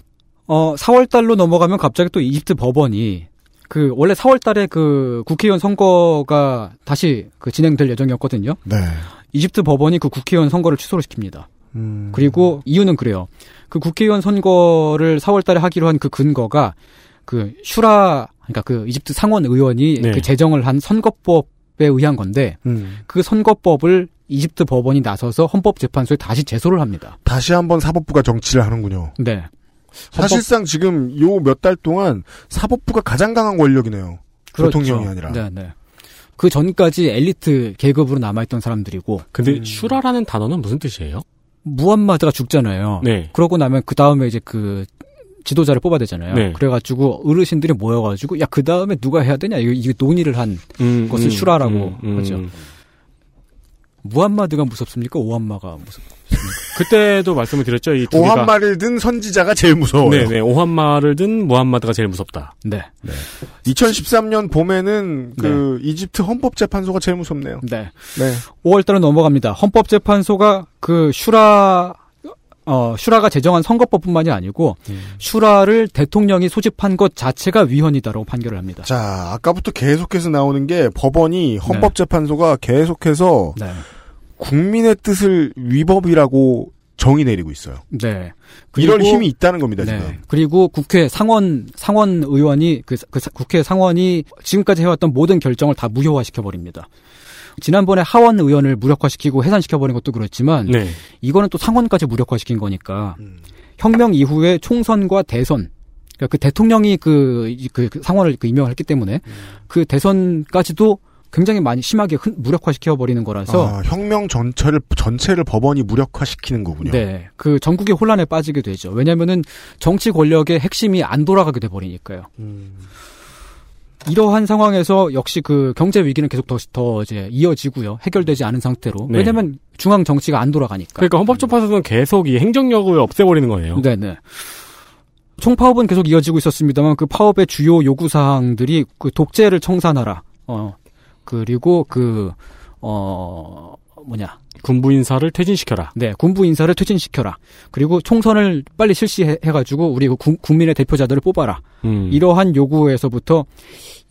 어, 4월 달로 넘어가면 갑자기 또 이집트 법원이 그 원래 4월 달에 그 국회의원 선거가 다시 그 진행될 예정이었거든요. 네. 이집트 법원이 그 국회의원 선거를 취소를 시킵니다. 음. 그리고 이유는 그래요. 그 국회의원 선거를 4월 달에 하기로 한 그 근거가 그 슈라 그러니까 그 이집트 상원 의원이 네. 그 제정을 한 선거법에 의한 건데 음. 그 선거법을 이집트 법원이 나서서 헌법재판소에 다시 제소를 합니다. 다시 한번 사법부가 정치를 하는군요. 네. 사실상 지금 요 몇 달 동안 사법부가 가장 강한 권력이네요. 그렇죠. 대통령이 아니라. 네, 네. 그 전까지 엘리트 계급으로 남아있던 사람들이고 근데 음. 슈라라는 단어는 무슨 뜻이에요? 무함마드가 죽잖아요. 네. 그러고 나면 그 다음에 이제 그 지도자를 뽑아야 되잖아요. 네. 그래가지고 어르신들이 모여가지고 야 그 다음에 누가 해야 되냐 이거, 이거 논의를 한 음, 그것을 슈라라고 음, 음. 하죠. 무함마드가 무섭습니까? 오함마가 무섭. 그때도 말씀을 드렸죠. 이 두 개가 오한말을 든 선지자가 제일 무서워요. 네, 네. 오한마를 든 무함마드가 제일 무섭다. 네, 2013년 봄에는 그 이집트 헌법재판소가 제일 무섭네요. 네. 네. 5월달은 넘어갑니다. 헌법재판소가 그 슈라 어, 슈라가 제정한 선거법뿐만이 아니고 슈라를 대통령이 소집한 것 자체가 위헌이다라고 판결을 합니다. 자, 아까부터 계속해서 나오는 게 법원이 헌법재판소가 계속해서 네. 국민의 뜻을 위법이라고 정의 내리고 있어요. 네. 그리고- 힘이 있다는 겁니다, 네. 지금. 그리고 국회 상원 상원 의원이 그, 그 사- 국회 상원이 지금까지 해왔던 모든 결정을 다 무효화시켜 버립니다. 지난번에 하원 의원을 무력화시키고 해산시켜 버린 것도 그렇지만 네. 이거는 또 상원까지 무력화시킨 거니까 혁명 이후에 총선과 대선 그러니까 그 대통령이 그, 이- 그, 그 상원을 그 임명했기 때문에 그 대선까지도 굉장히 많이 심하게 흔- 무력화시켜 버리는 거라서 아, 혁명 전체를 전체를 법원이 무력화시키는 거군요. 네, 그 전국의 혼란에 빠지게 되죠. 왜냐하면은 정치 권력의 핵심이 안 돌아가게 돼 버리니까요. 이러한 상황에서 역시 그 경제 위기는 계속 더, 더 이제 이어지고요. 해결되지 않은 상태로. 네. 왜냐면 중앙 정치가 안 돌아가니까. 그러니까 헌법재판소는 계속 이 행정력을 없애버리는 거예요. 네네. 총파업은 계속 이어지고 있었습니다만 그 파업의 주요 요구 사항들이 그 독재를 청산하라. 어 그리고 그 어 뭐냐 군부 인사를 퇴진시켜라. 네, 군부 인사를 퇴진시켜라. 그리고 총선을 빨리 실시해가지고 우리 그 구- 국민의 대표자들을 뽑아라. 음. 이러한 요구에서부터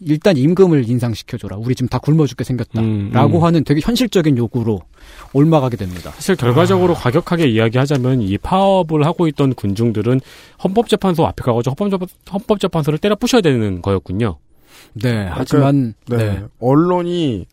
일단 임금을 인상시켜줘라. 우리 지금 다 굶어 죽게 생겼다. 음, 라고 음. 하는 되게 현실적인 요구로 올라가게 됩니다. 사실 결과적으로 과격하게 이야기하자면 이 파업을 하고 있던 군중들은 헌법재판소 앞에 가가지고 헌법재판, 헌법재판소를 때려 부셔야 되는 거였군요. 네, 하지만 네. 네. 언론이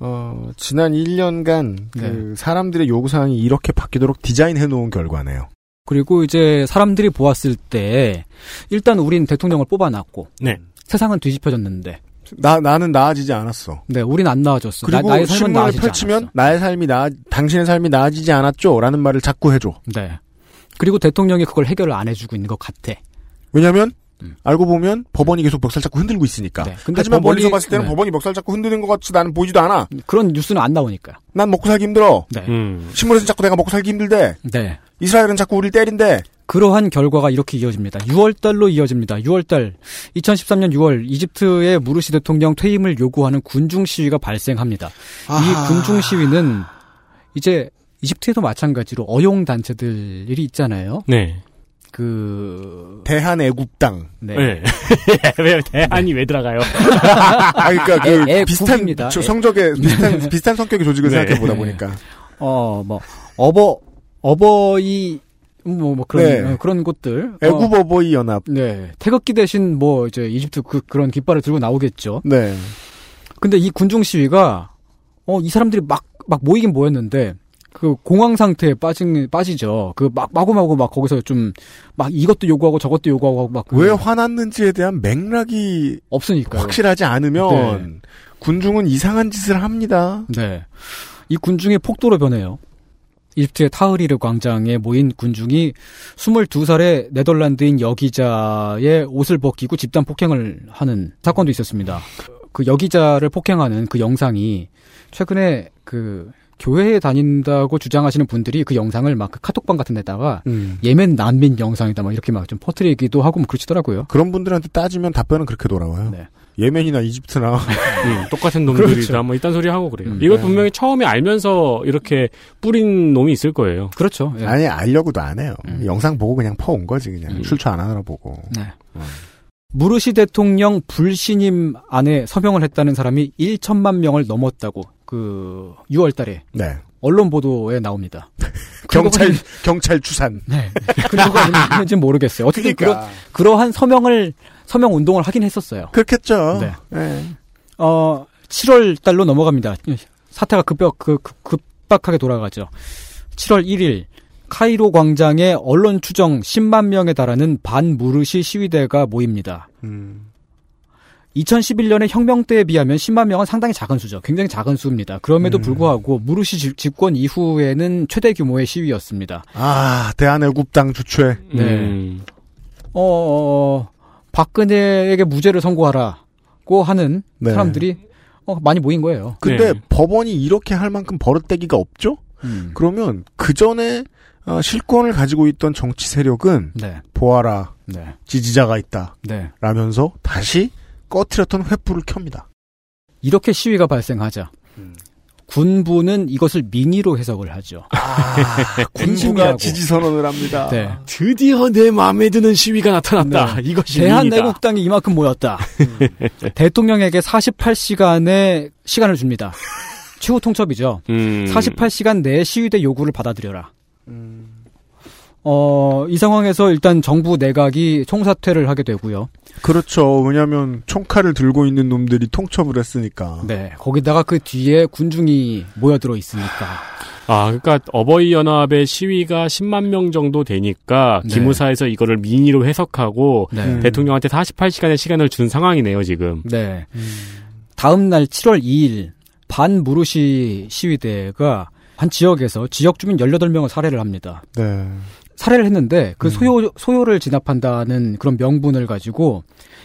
어, 지난 1년간 그 네. 사람들의 요구 사항이 이렇게 바뀌도록 디자인해 놓은 결과네요. 그리고 이제 사람들이 보았을 때 일단 우린 대통령을 뽑아놨고 네. 세상은 뒤집혀졌는데 나 나는 나아지지 않았어. 네, 우린 안 나아졌어. 그리고 나, 의 삶은 신문을 나아지지 펼치면 않았어. 나의 삶이 나 당신의 삶이 나아지지 않았죠라는 말을 자꾸 해줘. 네. 그리고 대통령이 그걸 해결을 안 해주고 있는 것 같아. 왜냐하면 알고 보면 법원이 계속 멱살 잡고 흔들고 있으니까. 음. 네, 근데 하지만 법원이- 멀리서 봤을 때는 네. 법원이 멱살 잡고 흔드는 것 같이 나는 보이지도 않아. 그런 뉴스는 안 나오니까요. 난 먹고 살기 힘들어. 네. 음. 신문에서 자꾸 내가 먹고 살기 힘들대. 네. 이스라엘은 자꾸 우리를 때린대. 그러한 결과가 이렇게 이어집니다. 6월달로 이어집니다. 6월달 2013년 6월 이집트의 무르시 대통령 퇴임을 요구하는 군중 시위가 발생합니다. 아하. 이 군중 시위는 이제 이집트에도 마찬가지로 어용 단체들이 있잖아요. 네. 그 대한애국당. 네. 네. 왜 대안이 왜 들어가요? 아, 그러니까 그 애- 애 비슷한 국입니다. 저 애- 성적의 비슷한 비슷한 성격의 조직을 네. 생각해 보다 네. 보니까 어, 뭐, 어버, 어버이, 뭐, 뭐, 그런, 네. 어, 그런 곳들. 어, 애국 어버이 연합. 네. 태극기 대신 뭐, 이제 이집트 그, 그런 깃발을 들고 나오겠죠. 네. 근데 이 군중 시위가, 어, 이 사람들이 막, 막 모이긴 모였는데, 그 공황 상태에 빠진, 빠지죠. 그 막, 마구마구 막 거기서 좀, 막 이것도 요구하고 저것도 요구하고 막. 그왜 화났는지에 대한 맥락이 없으니까요. 확실하지 않으면 네. 군중은 이상한 짓을 합니다. 네. 이 군중이 폭도로 변해요. 이집트의 타흐리르 광장에 모인 군중이 22살의 네덜란드인 여기자의 옷을 벗기고 집단 폭행을 하는 사건도 있었습니다. 그 여기자를 폭행하는 그 영상이 최근에 그 교회에 다닌다고 주장하시는 분들이 그 영상을 막 그 카톡방 같은 데다가 음. 예멘 난민 영상이다 막 이렇게 막 좀 퍼뜨리기도 하고 뭐 그러시더라고요. 그런 분들한테 따지면 답변은 그렇게 돌아와요. 네. 예멘이나 이집트나 음, 똑같은 놈들이다. 그렇죠. 뭐 이딴 소리 하고 그래요. 음, 이걸 네. 분명히 처음에 알면서 이렇게 뿌린 놈이 있을 거예요. 그렇죠. 예. 아니 알려고도 안 해요. 음. 영상 보고 그냥 퍼온 거지 그냥 음. 출처 안 하느라 보고. 네. 무르시 대통령 불신임 안에 서명을 했다는 사람이 1천만 명을 넘었다고 그 6월 달에 네. 언론 보도에 나옵니다. 경찰 경찰 추산. 네. 근거가 있는지 모르겠어요. 어쨌든 그러, 그러니까 그러한 서명을 서명 운동을 하긴 했었어요. 그렇겠죠. 네. 네. 어 7월 달로 넘어갑니다. 사태가 급박 그 급- 급박하게 돌아가죠. 7월 1일 카이로 광장에 언론 추정 10만 명에 달하는 반무르시 시위대가 모입니다. 음. 2011년의 혁명 때에 비하면 10만 명은 상당히 작은 수죠. 굉장히 작은 수입니다. 그럼에도 음. 불구하고 무르시 집- 집권 이후에는 최대 규모의 시위였습니다. 아 대한애국당 주최. 네. 음. 어, 어, 박근혜에게 무죄를 선고하라고 하는 네. 사람들이 어, 많이 모인 거예요. 근데 네. 법원이 이렇게 할 만큼 버릇대기가 없죠? 음. 그러면 그 전에 어, 실권을 가지고 있던 정치 세력은 네, 보아라 네, 지지자가 있다 네. 라면서 다시 꺼트렸던 횃불을 켭니다. 이렇게 시위가 발생하자 음. 군부는 이것을 민의로 해석을 하죠. 군부가 군심이라고. 지지 선언을 합니다. 네. 드디어 내 마음에 드는 시위가 나타났다. 이것이 민이다. 대한애국당이 이만큼 모였다. 대통령에게 48시간의 시간을 줍니다. 최후 통첩이죠. 음. 48시간 내에 시위대 요구를 받아들여라. 어, 이 상황에서 일단 정부 내각이 총사퇴를 하게 되고요. 그렇죠. 왜냐하면 총칼을 들고 있는 놈들이 통첩을 했으니까. 네. 거기다가 그 뒤에 군중이 모여들어 있으니까. 아, 그러니까 어버이 연합의 시위가 10만 명 정도 되니까 네. 기무사에서 이거를 민의로 해석하고 네. 대통령한테 48시간의 시간을 준 상황이네요, 지금. 네. 다음 날 7월 2일 반무르시 시위대가 한 지역에서 지역 주민 18명을 살해를 합니다. 네. 살해를 했는데 그 소요 소요를 진압한다는 그런 명분을 가지고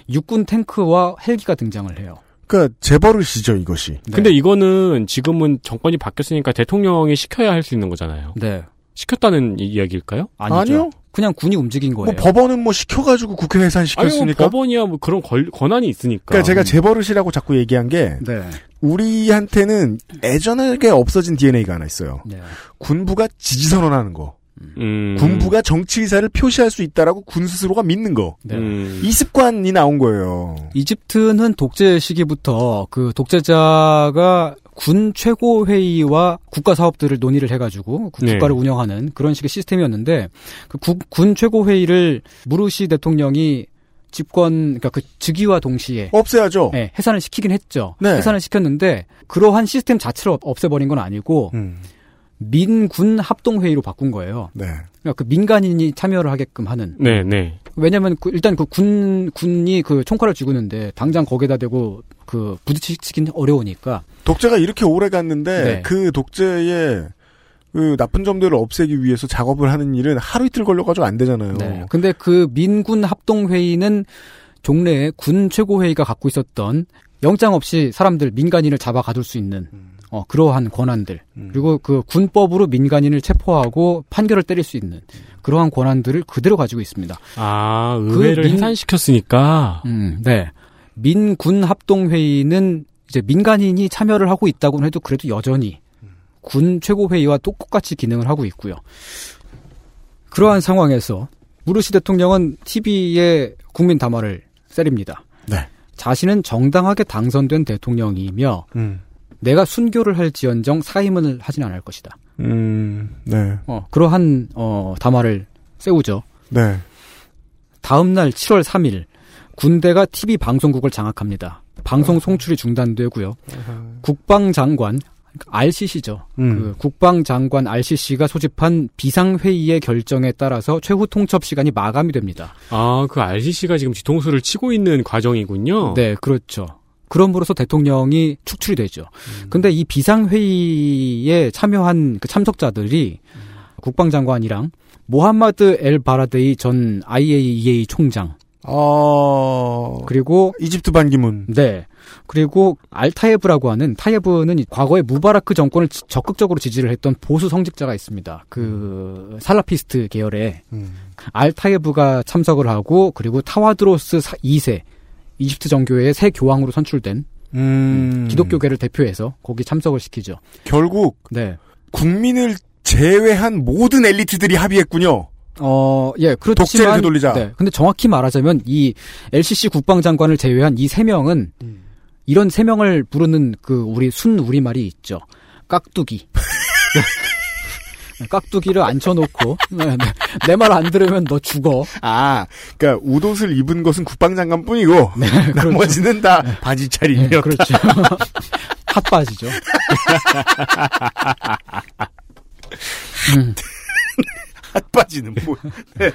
육군 탱크와 헬기가 등장을 해요. 그러니까 재버릇이죠 이것이. 네. 근데 이거는 지금은 정권이 바뀌었으니까 대통령이 시켜야 할 수 있는 거잖아요. 네. 시켰다는 이- 이야기일까요? 아니죠. 아니요. 그냥 군이 움직인 거예요. 뭐 법원은 뭐 시켜가지고 국회 아니, 뭐 해산시켰으니까. 법원이야 뭐 그런 권, 권한이 있으니까. 그러니까 제가 재버릇이라고 자꾸 얘기한 게 네. 우리한테는 예전에 없어진 DNA가 하나 있어요. 네. 군부가 지지선언하는 거. 음. 군부가 정치 의사를 표시할 수 있다라고 군 스스로가 믿는 거. 네. 음. 이 습관이 나온 거예요. 이집트는 독재 시기부터 그 독재자가 군 최고 회의와 국가 사업들을 논의를 해가지고 그 네. 국가를 운영하는 그런 식의 시스템이었는데 그 구- 군 최고 회의를 무르시 대통령이 집권 그러니까 그 즉위와 동시에 없애야죠. 네, 해산을 시키긴 했죠. 네. 해산을 시켰는데 그러한 시스템 자체를 없- 없애버린 건 아니고 음. 민군 합동 회의로 바꾼 거예요. 네. 그러니까 그 민간인이 참여를 하게끔 하는. 네, 네. 왜냐면 그 일단 그 군 군이 그 총칼을 쥐고 있는데 당장 거기다 대고 그 부딪히긴 어려우니까. 독재가 이렇게 오래 갔는데 네. 그 독재의 그 나쁜 점들을 없애기 위해서 작업을 하는 일은 하루 이틀 걸려가지고 안 되잖아요. 네. 근데 그 민군 합동 회의는 종래에 군 최고 회의가 갖고 있었던 영장 없이 사람들 민간인을 잡아 가둘 수 있는 어, 그러한 권한들 그리고 그 군법으로 민간인을 체포하고 판결을 때릴 수 있는 그러한 권한들을 그대로 가지고 있습니다. 아, 그 의회를 민- 해산시켰으니까. 음, 네. 민군 합동 회의는 이제 민간인이 참여를 하고 있다고는 해도 그래도 여전히 군 최고 회의와 똑같이 기능을 하고 있고요. 그러한 상황에서 무르시 대통령은 TV에 국민 담화를 세립니다. 네. 자신은 정당하게 당선된 대통령이며 음. 내가 순교를 할지언정 사임을 하진 않을 것이다. 음. 네. 어, 그러한 어, 담화를 세우죠. 네. 다음 날 7월 3일 군대가 TV 방송국을 장악합니다. 방송 송출이 중단되고요. 국방장관 RCC죠. 음. 그 국방장관 RCC가 소집한 비상회의의 결정에 따라서 최후 통첩 시간이 마감이 됩니다. 아, 그 RCC가 지금 뒤통수를 치고 있는 과정이군요. 네, 그렇죠. 그럼으로써 대통령이 축출이 되죠. 근데 이 비상회의에 참여한 그 참석자들이 국방장관이랑 모함마드 엘 바라데이 전 IAEA 총장 어. 그리고 이집트 반기문. 네. 그리고 알 타예브라고 하는 타예브는 이 과거에 무바라크 정권을 지- 적극적으로 지지를 했던 보수 성직자가 있습니다. 그 살라피스트 계열의 음. 알 타예브가 참석을 하고 그리고 타와드로스 2세 이집트 정교회의 새 교황으로 선출된 음. 기독교계를 대표해서 거기 참석을 시키죠. 결국 네. 국민을 제외한 모든 엘리트들이 합의했군요. 어, 예, 그렇지만 독재를 되돌리자. 네. 근데 정확히 말하자면 이 LCC 국방장관을 제외한 이 세 명은 이런 세 명을 부르는 그 우리 순 우리말이 있죠. 깍두기. 깍두기를 앉혀놓고 내 말 안 들으면 너 죽어. 아, 그러니까 웃옷을 입은 것은 국방장관뿐이고 나머지는 다 바지 차림이었다. 네, 그렇죠. 핫바지죠. 음, 핫바지는 뭐. 네.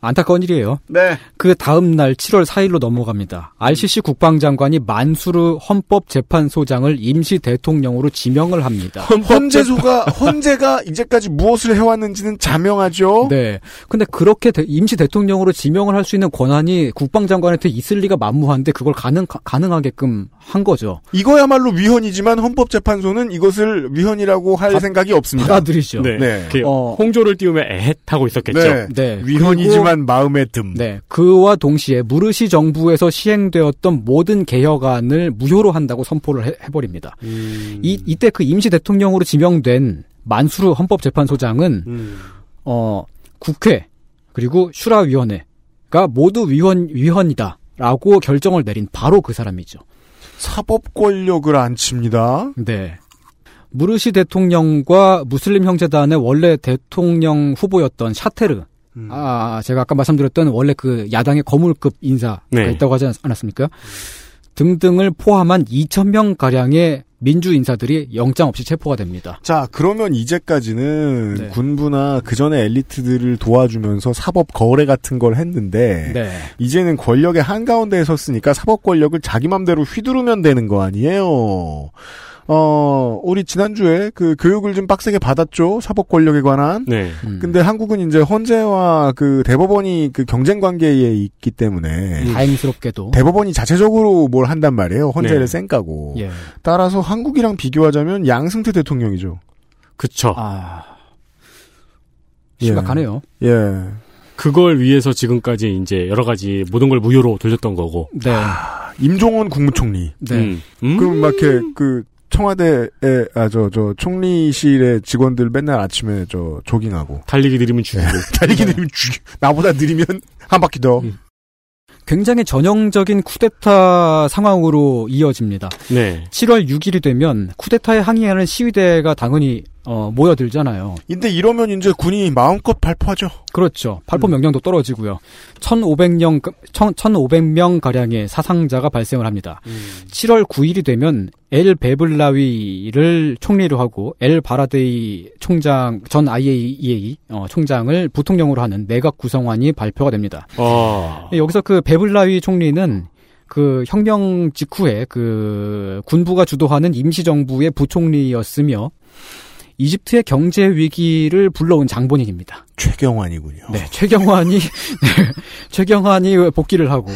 안타까운 일이에요. 네. 그 다음 날 7월 4일로 넘어갑니다. RCC 국방장관이 만수르 헌법재판소장을 임시 대통령으로 지명을 합니다. 헌재소가 헌재가 이제까지 무엇을 해왔는지는 자명하죠. 네. 근데 그렇게 대- 임시 대통령으로 지명을 할 수 있는 권한이 국방장관한테 있을 리가 만무한데 그걸 가능 가능하게끔 한 거죠. 이거야말로 위헌이지만 헌법재판소는 이것을 위헌이라고 할 받- 생각이 없습니다. 받아들이죠. 네. 네. 그 어. 홍조를 띄우며 에헷 하고 있었겠죠. 네. 네. 위헌이지만 대한 마음의 듬. 네. 그와 동시에 무르시 정부에서 시행되었던 모든 개혁안을 무효로 한다고 선포를 해, 버립니다 음. 이, 이때 그 임시 대통령으로 지명된 만수르 헌법재판소장은 음. 어, 국회 그리고 슈라위원회가 모두 위헌 위헌이다 라고 결정을 내린 바로 그 사람이죠. 사법 권력을 안 칩니다. 네. 무르시 대통령과 무슬림 형제단의 원래 대통령 후보였던 샤테르. 음. 아, 제가 아까 말씀드렸던 원래 그 야당의 거물급 인사가 네. 있다고 하지 않- 않았습니까? 등등을 포함한 2,000명 가량의 민주 인사들이 영장 없이 체포가 됩니다. 자, 그러면 이제까지는 네. 군부나 그 전에 엘리트들을 도와주면서 사법 거래 같은 걸 했는데 네. 이제는 권력의 한가운데에 섰으니까 사법 권력을 자기 맘대로 휘두르면 되는 거 아니에요. 어, 우리 지난주에 그 교육을 좀 빡세게 받았죠. 사법 권력에 관한. 네. 음. 근데 한국은 이제 헌재와 그 대법원이 그 경쟁 관계에 있기 때문에 다행스럽게도 대법원이 자체적으로 뭘 한단 말이에요. 헌재를 네. 쌩까고. 예. 따라서 한국이랑 비교하자면 양승태 대통령이죠. 그쵸. 아. 심각하네요. 예. 그걸 위해서 지금까지 이제 여러 가지 모든 걸 무효로 돌렸던 거고. 네. 임종원 국무총리. 네. 음. 음? 그럼 막 이렇게 그 청와대에 아 저 저 총리실의 직원들 맨날 아침에 저 조깅하고 달리기 느리면 죽이고. 달리기 느리면 죽 나보다 느리면 한 바퀴 더. 음. 굉장히 전형적인 쿠데타 상황으로 이어집니다. 네. 7월 6일이 되면 쿠데타에 항의하는 시위대가 당연히 어, 모여들잖아요. 근데 이러면 이제 군이 마음껏 발포하죠. 그렇죠. 발포 음. 명령도 떨어지고요. 1,500명 1,500명 가량의 사상자가 발생을 합니다. 7월 9일이 되면 엘 베블라위를 총리로 하고 엘 바라데이 총장 전 IAEA 어, 총장을 부통령으로 하는 내각 구성안이 발표가 됩니다. 어. 여기서 그 베블라위 총리는 그 혁명 직후에 그 군부가 주도하는 임시정부의 부총리였으며 이집트의 경제 위기를 불러온 장본인입니다. 최경환이군요. 네, 최경환이 네, 최경환이 복귀를 하고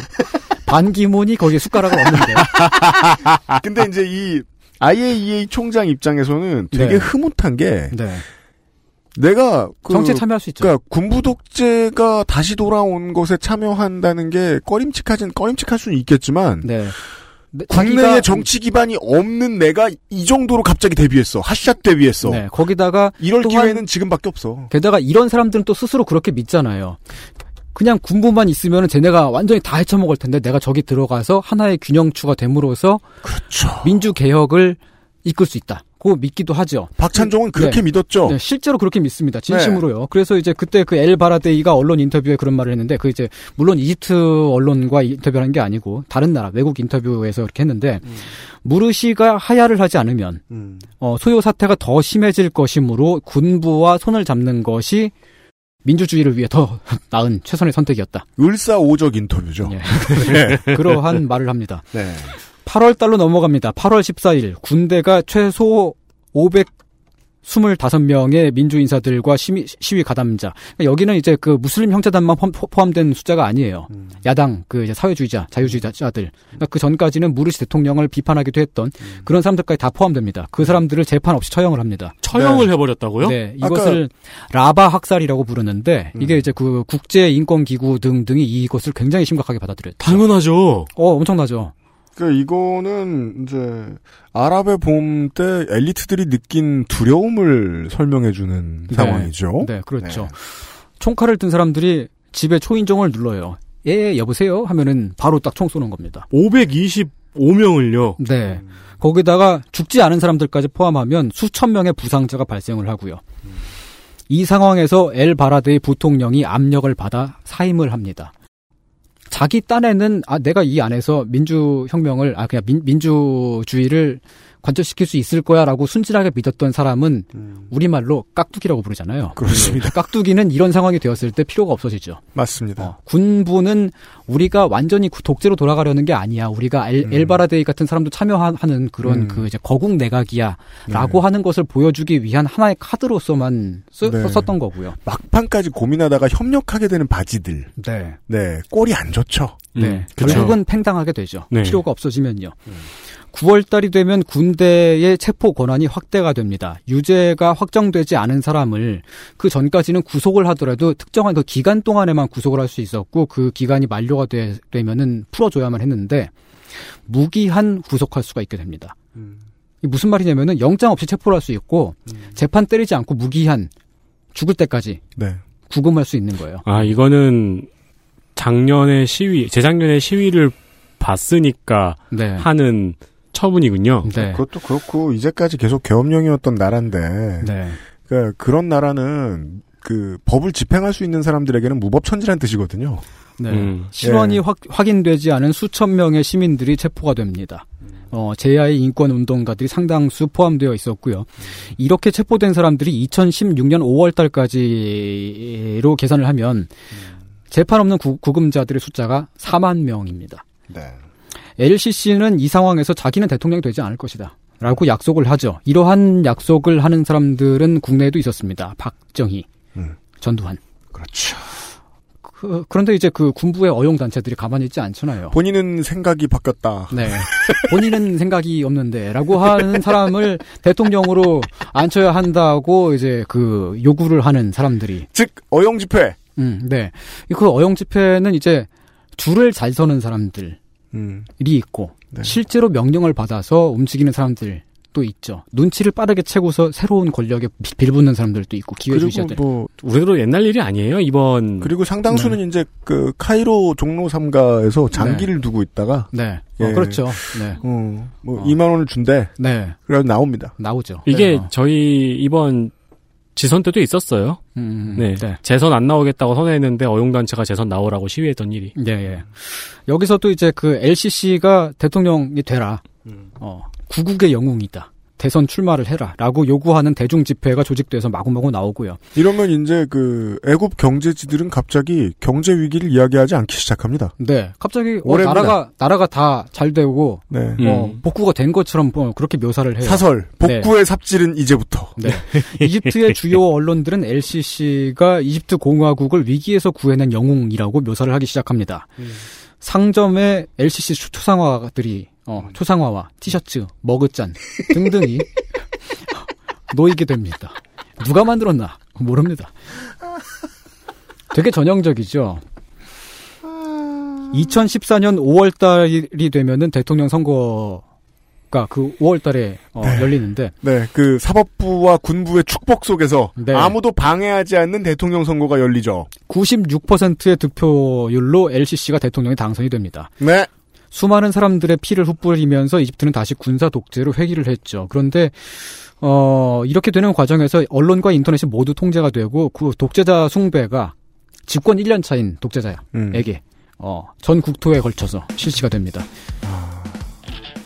반기문이 거기에 숟가락을 얹는데 근데 이제 이 IAEA 총장 입장에서는 되게 네. 흐뭇한 게 네, 내가 그 정치에 참여할 수 있죠. 그러니까 군부 독재가 다시 돌아온 것에 참여한다는 게 꺼림칙하진 꺼림칙할 수는 있겠지만 네. 네, 국내에 자기가- 정치 기반이 없는 내가 이 정도로 갑자기 데뷔했어. 핫샷 데뷔했어. 네, 거기다가 이럴 기회는 지금밖에 없어. 게다가 이런 사람들은 또 스스로 그렇게 믿잖아요. 그냥 군부만 있으면 쟤네가 완전히 다 헤쳐먹을 텐데 내가 저기 들어가서 하나의 균형추가 됨으로써 그렇죠. 민주 개혁을 이끌 수 있다. 그거 믿기도 하죠. 박찬종은 그렇게 네. 믿었죠. 네, 실제로 그렇게 믿습니다. 진심으로요. 그래서 이제 그때 그 엘 바라데이가 언론 인터뷰에 그런 말을 했는데 그 이제 물론 이집트 언론과 인터뷰하는 게 아니고 다른 나라 외국 인터뷰에서 그렇게 했는데 무르시가 하야를 하지 않으면 음. 어, 소요 사태가 더 심해질 것이므로 군부와 손을 잡는 것이 민주주의를 위해 더 나은 최선의 선택이었다. 을사오적 인터뷰죠. 예. 네. 그러한 말을 합니다. 네. 8월 달로 넘어갑니다. 8월 14일 군대가 최소 525명의 민주 인사들과 시위, 시위 가담자. 그러니까 여기는 이제 그 무슬림 형제단만 포- 포함된 숫자가 아니에요. 음. 야당 그 이제 사회주의자, 자유주의자들. 그러니까 그 전까지는 무르시 대통령을 비판하기도 했던 음. 그런 사람들까지 다 포함됩니다. 그 사람들을 재판 없이 처형을 합니다. 처형을 해버렸다고요? 네, 이것을 라바 학살이라고 부르는데 음. 이게 이제 그 국제 인권 기구 등등이 이것을 굉장히 심각하게 받아들여요. 당연하죠. 어, 엄청나죠. 그러니까 이거는 이제 아랍의 봄 때 엘리트들이 느낀 두려움을 설명해주는 네. 상황이죠. 네, 그렇죠. 네. 총칼을 든 사람들이 집에 초인종을 눌러요. 예, 여보세요? 하면은 바로 딱 총 쏘는 겁니다. 525명을요. 네. 거기다가 죽지 않은 사람들까지 포함하면 수천 명의 부상자가 발생을 하고요. 이 상황에서 엘 바라드의 부통령이 압력을 받아 사임을 합니다. 자기 딴에는 아 내가 이 안에서 민주 혁명을 아 그냥 민, 민주주의를 관철시킬 수 있을 거야라고 순진하게 믿었던 사람은 우리말로 깍두기라고 부르잖아요. 그렇습니다. 깍두기는 이런 상황이 되었을 때 필요가 없어지죠. 맞습니다. 어, 군부는 우리가 완전히 구- 독재로 돌아가려는 게 아니야. 우리가 엘, 엘바라데이 같은 사람도 참여하는 그런 음. 그 이제 거국 내각이야라고 네. 하는 것을 보여주기 위한 하나의 카드로서만 쓰, 네. 썼던 거고요. 막판까지 고민하다가 협력하게 되는 바지들. 네. 네. 꼴이 안 좋죠. 네. 음. 결국은 팽당하게 되죠. 네. 필요가 없어지면요. 9월 달이 되면 군대의 체포 권한이 확대가 됩니다. 유죄가 확정되지 않은 사람을 그 전까지는 구속을 하더라도 특정한 그 기간 동안에만 구속을 할 수 있었고 그 기간이 만료가 되, 되면은 풀어줘야만 했는데 무기한 구속할 수가 있게 됩니다. 이 무슨 말이냐면은 영장 없이 체포를 할 수 있고 재판 때리지 않고 무기한 죽을 때까지 네. 구금할 수 있는 거예요. 아, 이거는 작년에 시위, 재작년에 시위를 봤으니까 네. 하는 처분이군요. 네. 그것도 그렇고 이제까지 계속 계엄령이었던 나라인데 네. 그러니까 그런 나라는 그 법을 집행할 수 있는 사람들에게는 무법천지란 뜻이거든요. 네. 음. 실언이 예. 확, 확인되지 않은 수천 명의 시민들이 체포가 됩니다. 어, 제야의 인권 운동가들이 상당수 포함되어 있었고요. 이렇게 체포된 사람들이 2016년 5월 달까지로 계산을 하면 재판 없는 구, 구금자들의 숫자가 4만 명입니다. 네. LCC는 이 상황에서 자기는 대통령이 되지 않을 것이다. 라고 약속을 하죠. 이러한 약속을 하는 사람들은 국내에도 있었습니다. 박정희, 음. 전두환. 그렇죠. 그, 그런데 이제 그 군부의 어용 단체들이 가만히 있지 않잖아요. 본인은 생각이 바뀌었다. 네. 본인은 생각이 없는데, 라고 하는 사람을 대통령으로 앉혀야 한다고 이제 그 요구를 하는 사람들이. 즉 어용 집회. 음, 네. 그 어용 집회는 이제 줄을 잘 서는 사람들이 음. 있고, 네. 실제로 명령을 받아서 움직이는 사람들도 있죠. 눈치를 빠르게 채고서 새로운 권력에 비- 빌붙는 사람들도 있고, 그리고 기회주의자들. 뭐 우리도 옛날 일이 아니에요, 이번. 그리고 상당수는 이제 그 카이로 종로 3가에서 장기를 두고 있다가 네. 예. 어, 그렇죠. 네. 어, 뭐 어. 2만 원을 준대. 네. 그래서 나옵니다. 나오죠. 이게 네. 어. 저희 이번 지선 때도 있었어요. 음, 네. 네. 재선 안 나오겠다고 선회했는데 어용단체가 재선 나오라고 시위했던 일이. 예, 예. 여기서도 이제 그 LCC가 대통령이 되라. 어, 구국의 영웅이다. 대선 출마를 해라. 라고 요구하는 대중 집회가 조직돼서 마구마구 나오고요. 이러면 이제 그 애국 경제지들은 갑자기 경제 위기를 이야기하지 않기 시작합니다. 네. 갑자기 어. 나라가 나라가 다 잘 되고 네. 어, 음. 복구가 된 것처럼 뭐 그렇게 묘사를 해요. 사설 복구의 삽질은 이제부터. 네. 이집트의 주요 언론들은 LCC가 이집트 공화국을 위기에서 구해낸 영웅이라고 묘사를 하기 시작합니다. 상점에 LCC 초- 초상화들이 어, 초상화와 티셔츠, 머그잔 등등이 놓이게 됩니다. 누가 만들었나 모릅니다. 되게 전형적이죠. 2014년 5월 달이 되면은 대통령 선거가 그 5월 달에 어, 열리는데 네, 그 사법부와 군부의 축복 속에서 네. 아무도 방해하지 않는 대통령 선거가 열리죠. 96%의 득표율로 LCC가 대통령이 당선이 됩니다. 네. 수많은 사람들의 피를 흩뿌리면서 이집트는 다시 군사 독재로 회귀를 했죠. 그런데 어 이렇게 되는 과정에서 언론과 인터넷이 모두 통제가 되고 그 독재자 숭배가 집권 1년 차인 독재자에게 음. 어, 전 국토에 걸쳐서 실시가 됩니다.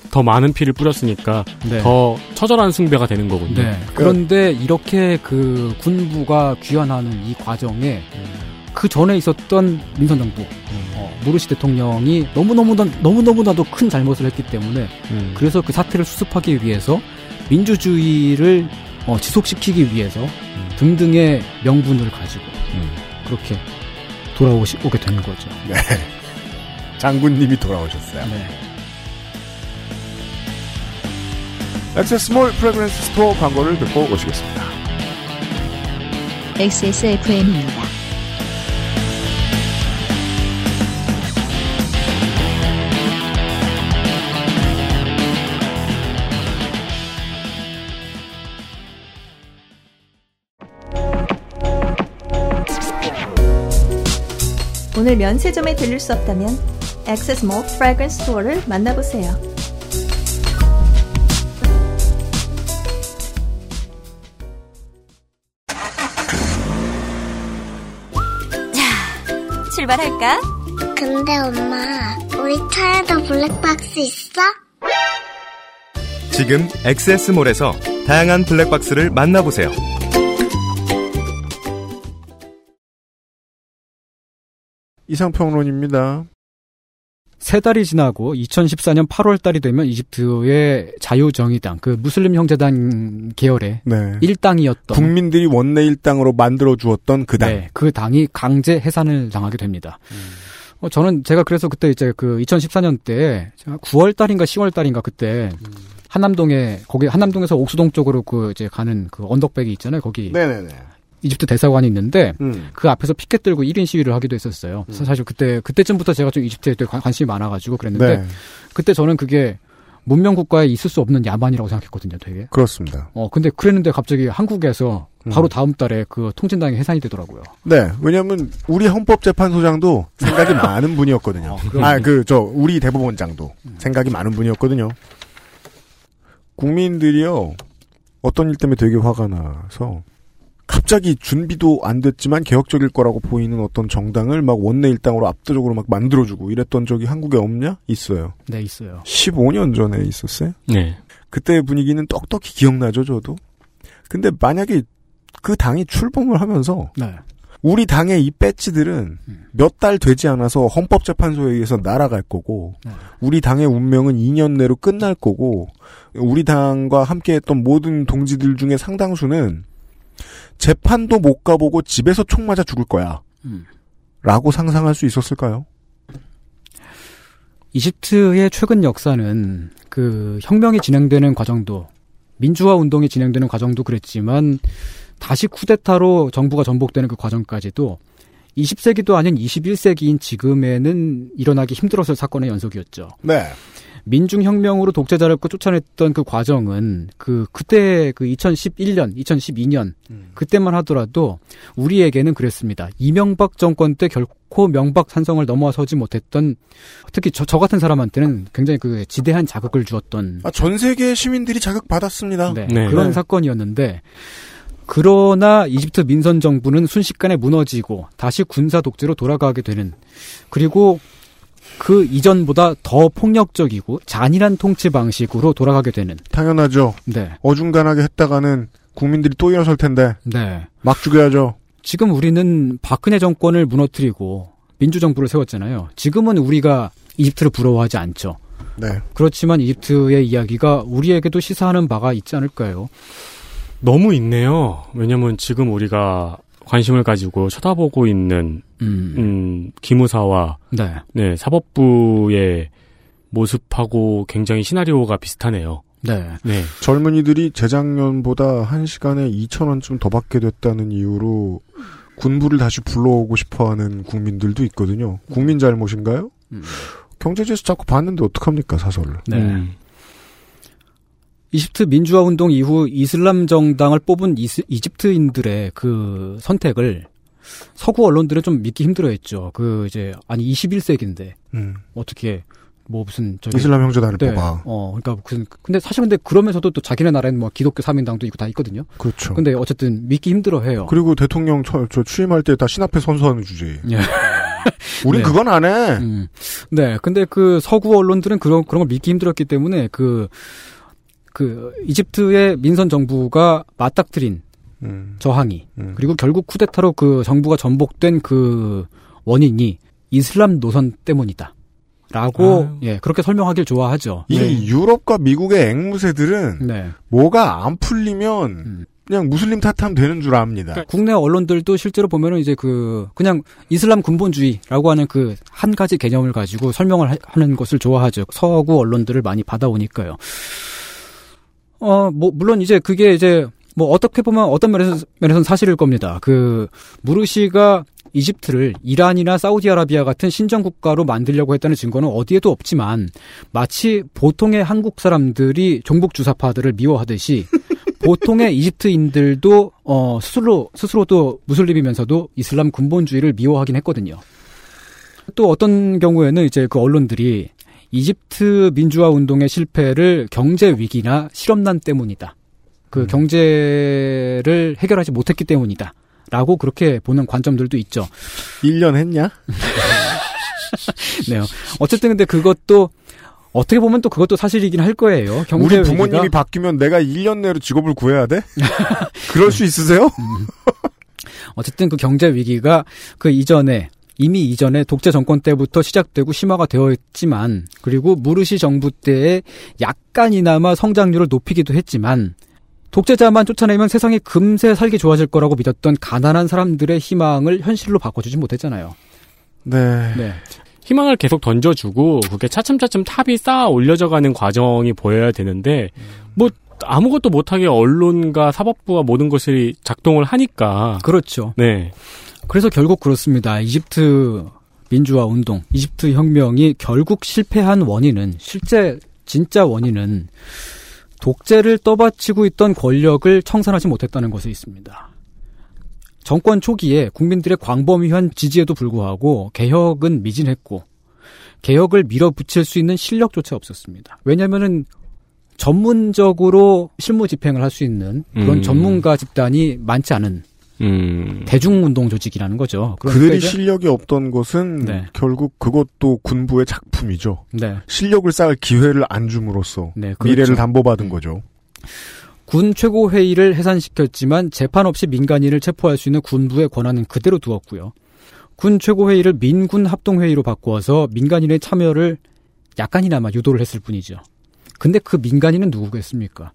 더 많은 피를 뿌렸으니까 네. 더 처절한 숭배가 되는 거군요. 네. 그런데 이렇게 그 군부가 귀환하는 이 과정에 그 전에 있었던 민선 정부 어, 무르시 대통령이 너무 너무 너무 너무 나도 큰 잘못을 했기 때문에 음. 그래서 그 사태를 수습하기 위해서 민주주의를 어, 지속시키기 위해서 등등의 명분을 가지고 그렇게 돌아오시 오게 되는 거죠. 네. 장군님이 돌아오셨어요. 네. 액세스몰 Fragrance Store 광고를 듣고 오시겠습니다. XSFM입니다. 오늘 면세점에 들릴 수 없다면 액세스 몰 프래그런스 스토어를 만나보세요. 출발할까? 근데 엄마, 우리 차에도 블랙박스 있어? 지금 엑세스몰에서 다양한 블랙박스를 만나보세요. 이상평론입니다. 세 달이 지나고 2014년 8월 달이 되면 이집트의 자유정의당, 그 무슬림 형제당 계열의 네. 일당이었던 국민들이 원내 일당으로 만들어 주었던 그 당. 네, 그 당이 강제 해산을 당하게 됩니다. 어, 저는 제가 그래서 그때 이제 그 2014년 때 9월 달인가 10월 달인가 그때 한남동에 거기 한남동에서 옥수동 쪽으로 그 이제 가는 그 언덕백이 있잖아요. 거기 네네네. 이집트 대사관이 있는데 음. 그 앞에서 피켓 들고 1인 시위를 하기도 했었어요. 그래서 사실 그때 그때쯤부터 제가 좀 이집트에 관- 관심이 많아가지고 그랬는데 네. 그때 저는 그게 문명 국가에 있을 수 없는 야만이라고 생각했거든요. 되게. 그렇습니다. 어 근데 그랬는데 갑자기 한국에서 바로 음. 다음 달에 그 통진당이 해산이 되더라고요. 네, 왜냐하면 우리 헌법재판소장도 생각이 많은 분이었거든요. 그럼요. 아, 그 저 우리 대법원장도 생각이 많은 분이었거든요. 국민들이요 어떤 일 때문에 되게 화가 나서 갑자기 준비도 안 됐지만 개혁적일 거라고 보이는 어떤 정당을 막 원내 일당으로 압도적으로 막 만들어주고 이랬던 적이 한국에 없냐? 있어요. 네 있어요. 15년 전에 있었어요. 네. 그때 분위기는 떡떡히 기억나죠, 저도. 근데 만약에 그 당이 출범을 하면서 네. 우리 당의 이 배지들은 몇 달 되지 않아서 헌법재판소에 의해서 날아갈 거고 우리 당의 운명은 2년 내로 끝날 거고 우리 당과 함께했던 모든 동지들 중에 상당수는 재판도 못 가보고 집에서 총 맞아 죽을 거야. 음. 라고 상상할 수 있었을까요? 이집트의 최근 역사는 그 혁명이 진행되는 과정도 민주화 운동이 진행되는 과정도 그랬지만 다시 쿠데타로 정부가 전복되는 그 과정까지도 20세기도 아닌 21세기인 지금에는 일어나기 힘들었을 사건의 연속이었죠. 네. 민중혁명으로 독재자를 쫓아냈던 그 과정은 그 그때 그 2011년, 2012년 그때만 하더라도 우리에게는 그랬습니다. 이명박 정권 때 결코 명박 산성을 넘어서지 못했던 특히 저, 저 같은 사람한테는 굉장히 그 지대한 자극을 주었던 아, 전 세계 시민들이 자극 받았습니다. 네, 그런 사건이었는데 그러나 이집트 민선 정부는 순식간에 무너지고 다시 군사 독재로 돌아가게 되는 그리고 그 이전보다 더 폭력적이고 잔인한 통치 방식으로 돌아가게 되는 당연하죠. 네. 어중간하게 했다가는 국민들이 또 일어설 텐데 네. 막 죽여야죠. 지금 우리는 박근혜 정권을 무너뜨리고 민주정부를 세웠잖아요. 지금은 우리가 이집트를 부러워하지 않죠. 네. 그렇지만 이집트의 이야기가 우리에게도 시사하는 바가 있지 않을까요? 너무 있네요. 왜냐면 지금 우리가 관심을 가지고 쳐다보고 있는 음, 기무사와 네. 네, 사법부의 모습하고 굉장히 시나리오가 비슷하네요. 네. 네. 젊은이들이 재작년보다 한 시간에 2천 원쯤 더 받게 됐다는 이유로 군부를 다시 불러오고 싶어하는 국민들도 있거든요. 국민 잘못인가요? 경제지에서 자꾸 봤는데 어떡합니까 사설을. 네. 이집트 민주화 운동 이후 이슬람 정당을 뽑은 이스, 이집트인들의 그 선택을 서구 언론들은 좀 믿기 힘들어했죠. 그 이제 아니 21세기인데 음. 어떻게 뭐 무슨 저기 이슬람 형제단을 네. 뽑아. 어, 그러니까 무슨 근데 사실 근데 그러면서도 또 자기네 나라에는 뭐 기독교 사민당도 있고 다 있거든요. 그렇죠. 근데 어쨌든 믿기 힘들어해요. 그리고 대통령 처, 저 취임할 때 다 신앞에 선서하는 주제. 예. 우린 네. 그건 안 해. 음. 네, 근데 그 서구 언론들은 그런 그런 걸 믿기 힘들었기 때문에 그 그 이집트의 민선 정부가 맞닥뜨린 음. 저항이 그리고 결국 쿠데타로 그 정부가 전복된 그 원인이 이슬람 노선 때문이다. 라고 아유. 예 그렇게 설명하길 좋아하죠. 이 유럽과 미국의 앵무새들은 네. 뭐가 안 풀리면 그냥 무슬림 탓하면 되는 줄 압니다. 국내 언론들도 실제로 보면은 이제 그 그냥 이슬람 군본주의라고 하는 그 한 가지 개념을 가지고 설명을 하- 하는 것을 좋아하죠. 서구 언론들을 많이 받아오니까요. 어, 뭐 물론 이제 그게 이제 뭐 어떻게 보면 어떤 면에서 면에서는 사실일 겁니다. 그 무르시가 이집트를 이란이나 사우디아라비아 같은 신정 국가로 만들려고 했다는 증거는 어디에도 없지만 마치 보통의 한국 사람들이 종북 주사파들을 미워하듯이 보통의 이집트인들도 어 스스로 스스로도 무슬림이면서도 이슬람 군본주의를 미워하긴 했거든요. 또 어떤 경우에는 이제 그 언론들이 이집트 민주화 운동의 실패를 경제 위기나 실업난 때문이다. 그 경제를 해결하지 못했기 때문이다. 라고 그렇게 보는 관점들도 있죠. 1년 했냐? 네. 어쨌든 근데 그것도 어떻게 보면 또 그것도 사실이긴 할 거예요. 우리 부모님이 위기가 바뀌면 내가 1년 내로 직업을 구해야 돼? 그럴 수 있으세요? 어쨌든 그 경제 위기가 그 이전에 이미 이전에 독재 정권 때부터 시작되고 심화가 되어 있지만 그리고 무르시 정부 때에 약간이나마 성장률을 높이기도 했지만 독재자만 쫓아내면 세상이 금세 살기 좋아질 거라고 믿었던 가난한 사람들의 희망을 현실로 바꿔주지 못했잖아요. 네. 네. 희망을 계속 던져주고 그게 차츰차츰 탑이 쌓아 올려져가는 과정이 보여야 되는데 뭐 아무것도 못하게 언론과 사법부와 모든 것이 작동을 하니까 그렇죠. 네. 그래서 결국 그렇습니다. 이집트 민주화 운동, 이집트 혁명이 결국 실패한 원인은 실제 진짜 원인은 독재를 떠받치고 있던 권력을 청산하지 못했다는 것에 있습니다. 정권 초기에 국민들의 광범위한 지지에도 불구하고 개혁은 미진했고 개혁을 밀어붙일 수 있는 실력조차 없었습니다. 왜냐하면은 전문적으로 실무 집행을 할 수 있는 그런 음. 전문가 집단이 많지 않은 음. 대중운동 조직이라는 거죠. 그러니까 그들이 실력이 없던 것은 네. 결국 그것도 군부의 작품이죠. 네. 실력을 쌓을 기회를 안 줌으로써 네, 그렇죠. 미래를 담보받은 거죠. 군 최고회의를 해산시켰지만 재판 없이 민간인을 체포할 수 있는 군부의 권한은 그대로 두었고요. 군 최고회의를 민군 합동회의로 바꾸어서 민간인의 참여를 약간이나마 유도를 했을 뿐이죠. 근데 그 민간인은 누구겠습니까?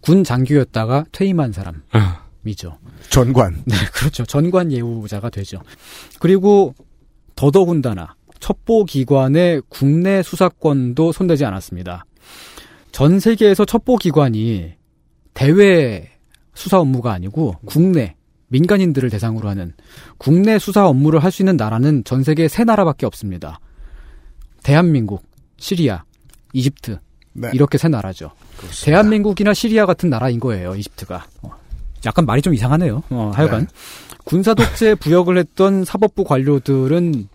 군 장교였다가 퇴임한 사람 이죠. 전관. 네, 그렇죠. 전관 예우자가 되죠. 그리고 더더군다나 첩보기관의 국내 수사권도 손대지 않았습니다. 전 세계에서 첩보기관이 대외 수사 업무가 아니고 국내 민간인들을 대상으로 하는 국내 수사 업무를 할 수 있는 나라는 전 세계 세 나라밖에 없습니다. 대한민국, 시리아, 이집트 네. 이렇게 세 나라죠. 대한민국이나 시리아 같은 나라인 거예요. 이집트가. 어, 약간 말이 좀 이상하네요. 어, 하여간 군사 독재 부역을 했던 사법부 관료들은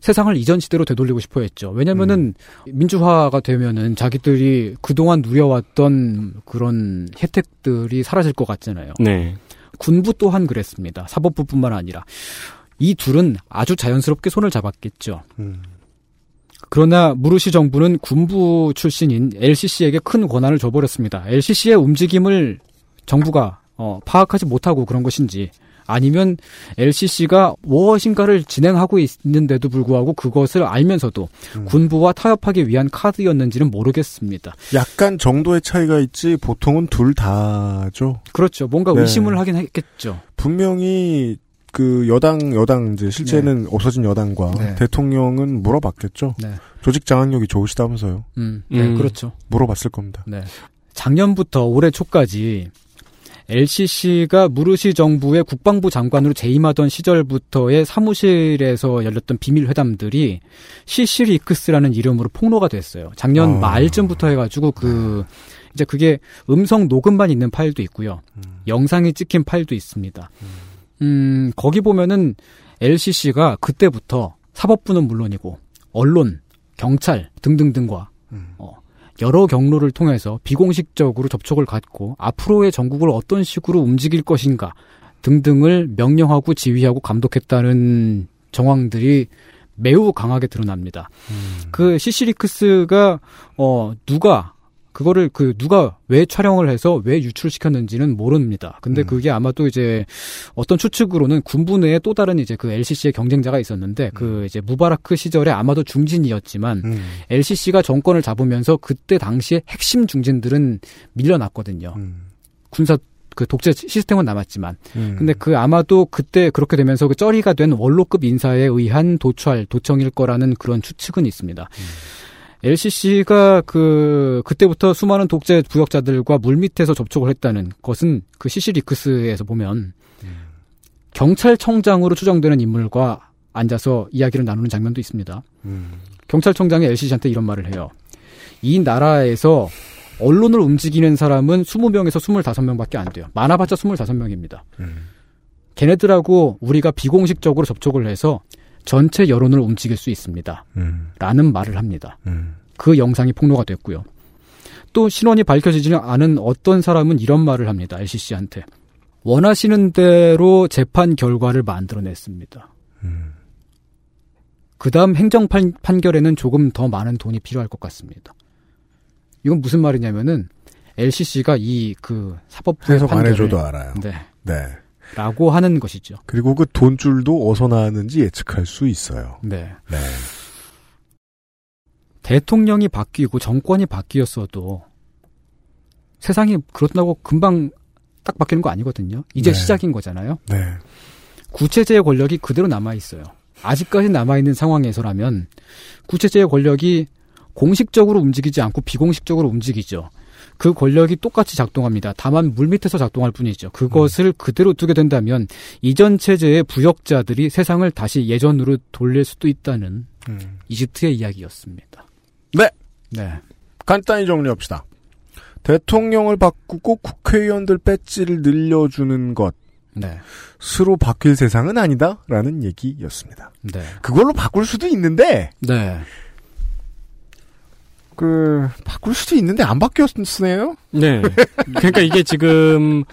세상을 이전 시대로 되돌리고 싶어 했죠. 왜냐면은 민주화가 되면은 자기들이 그동안 누려왔던 그런 혜택들이 사라질 것 같잖아요. 네. 군부 또한 그랬습니다. 사법부뿐만 아니라 이 둘은 아주 자연스럽게 손을 잡았겠죠. 그러나 무르시 정부는 군부 출신인 LCC에게 큰 권한을 줘버렸습니다. LCC의 움직임을 정부가 어, 파악하지 못하고 그런 것인지 아니면 LCC가 무엇인가를 진행하고 있는데도 불구하고 그것을 알면서도 군부와 타협하기 위한 카드였는지는 모르겠습니다. 약간 정도의 차이가 있지 보통은 둘 다죠. 그렇죠. 뭔가 네. 의심을 하긴 했겠죠. 분명히 그 여당 여당 이제 실제는 없어진 여당과 네. 대통령은 물어봤겠죠. 네. 조직 장악력이 좋으시다면서요. 음, 네, 그렇죠. 물어봤을 겁니다. 네. 작년부터 올해 초까지 LCC가 무르시 정부의 국방부 장관으로 재임하던 시절부터의 사무실에서 열렸던 비밀 회담들이 시시리크스라는 이름으로 폭로가 됐어요. 작년 아. 말쯤부터 해가지고 그 이제 그게 음성 녹음만 있는 파일도 있고요. 영상이 찍힌 파일도 있습니다. 음, 거기 보면은 LCC가 그때부터 사법부는 물론이고 언론, 경찰 등등등과 어, 여러 경로를 통해서 비공식적으로 접촉을 갖고 앞으로의 전국을 어떤 식으로 움직일 것인가 등등을 명령하고 지휘하고 감독했다는 정황들이 매우 강하게 드러납니다. 그 시시리크스가 어 누가 그거를 그 누가 왜 촬영을 해서 왜 유출시켰는지는 모릅니다. 근데 그게 아마도 이제 어떤 추측으로는 군부 내에 또 다른 이제 그 LCC의 경쟁자가 있었는데 그 이제 무바라크 시절에 아마도 중진이었지만 LCC가 정권을 잡으면서 그때 당시에 핵심 중진들은 밀려났거든요. 군사 그 독재 시스템은 남았지만. 근데 그 아마도 그때 그렇게 되면서 그 쩌리가 된 원로급 인사에 의한 도찰 도청일 거라는 그런 추측은 있습니다. LCC가 그 그때부터 수많은 독재 부역자들과 물밑에서 접촉을 했다는 것은 그 시시리크스에서 보면 경찰청장으로 추정되는 인물과 앉아서 이야기를 나누는 장면도 있습니다. 경찰청장이 LCC한테 이런 말을 해요. 이 나라에서 언론을 움직이는 사람은 20명에서 25명밖에 안 돼요. 많아봤자 25명입니다. 걔네들하고 우리가 비공식적으로 접촉을 해서 전체 여론을 움직일 수 있습니다. 라는 말을 합니다. 그 영상이 폭로가 됐고요. 또 신원이 밝혀지지 않은 어떤 사람은 이런 말을 합니다. LCC한테. 원하시는 대로 재판 결과를 만들어냈습니다. 그 다음 행정 판, 판결에는 조금 더 많은 돈이 필요할 것 같습니다. 이건 무슨 말이냐면은 LCC가 이 그 사법부 해석 안 해줘도 알아요. 네. 네. 라고 하는 것이죠. 그리고 그 돈줄도 어디서 나왔는지 예측할 수 있어요. 네. 네. 대통령이 바뀌고 정권이 바뀌었어도 세상이 그렇다고 금방 딱 바뀌는 거 아니거든요. 이제 네. 시작인 거잖아요. 네. 구체제의 권력이 그대로 남아 있어요. 아직까지 남아 있는 상황에서라면 구체제의 권력이 공식적으로 움직이지 않고 비공식적으로 움직이죠. 그 권력이 똑같이 작동합니다. 다만 물밑에서 작동할 뿐이죠. 그것을 그대로 두게 된다면 이전 체제의 부역자들이 세상을 다시 예전으로 돌릴 수도 있다는 음. 이집트의 이야기였습니다. 네. 네. 간단히 정리합시다. 대통령을 바꾸고 국회의원들 배지를 늘려주는 것. 네. 스로 바뀔 세상은 아니다라는 얘기였습니다. 네. 그걸로 바꿀 수도 있는데 네. 그 바꿀 수도 있는데 안 바뀌었네요. 네. 그러니까 이게 지금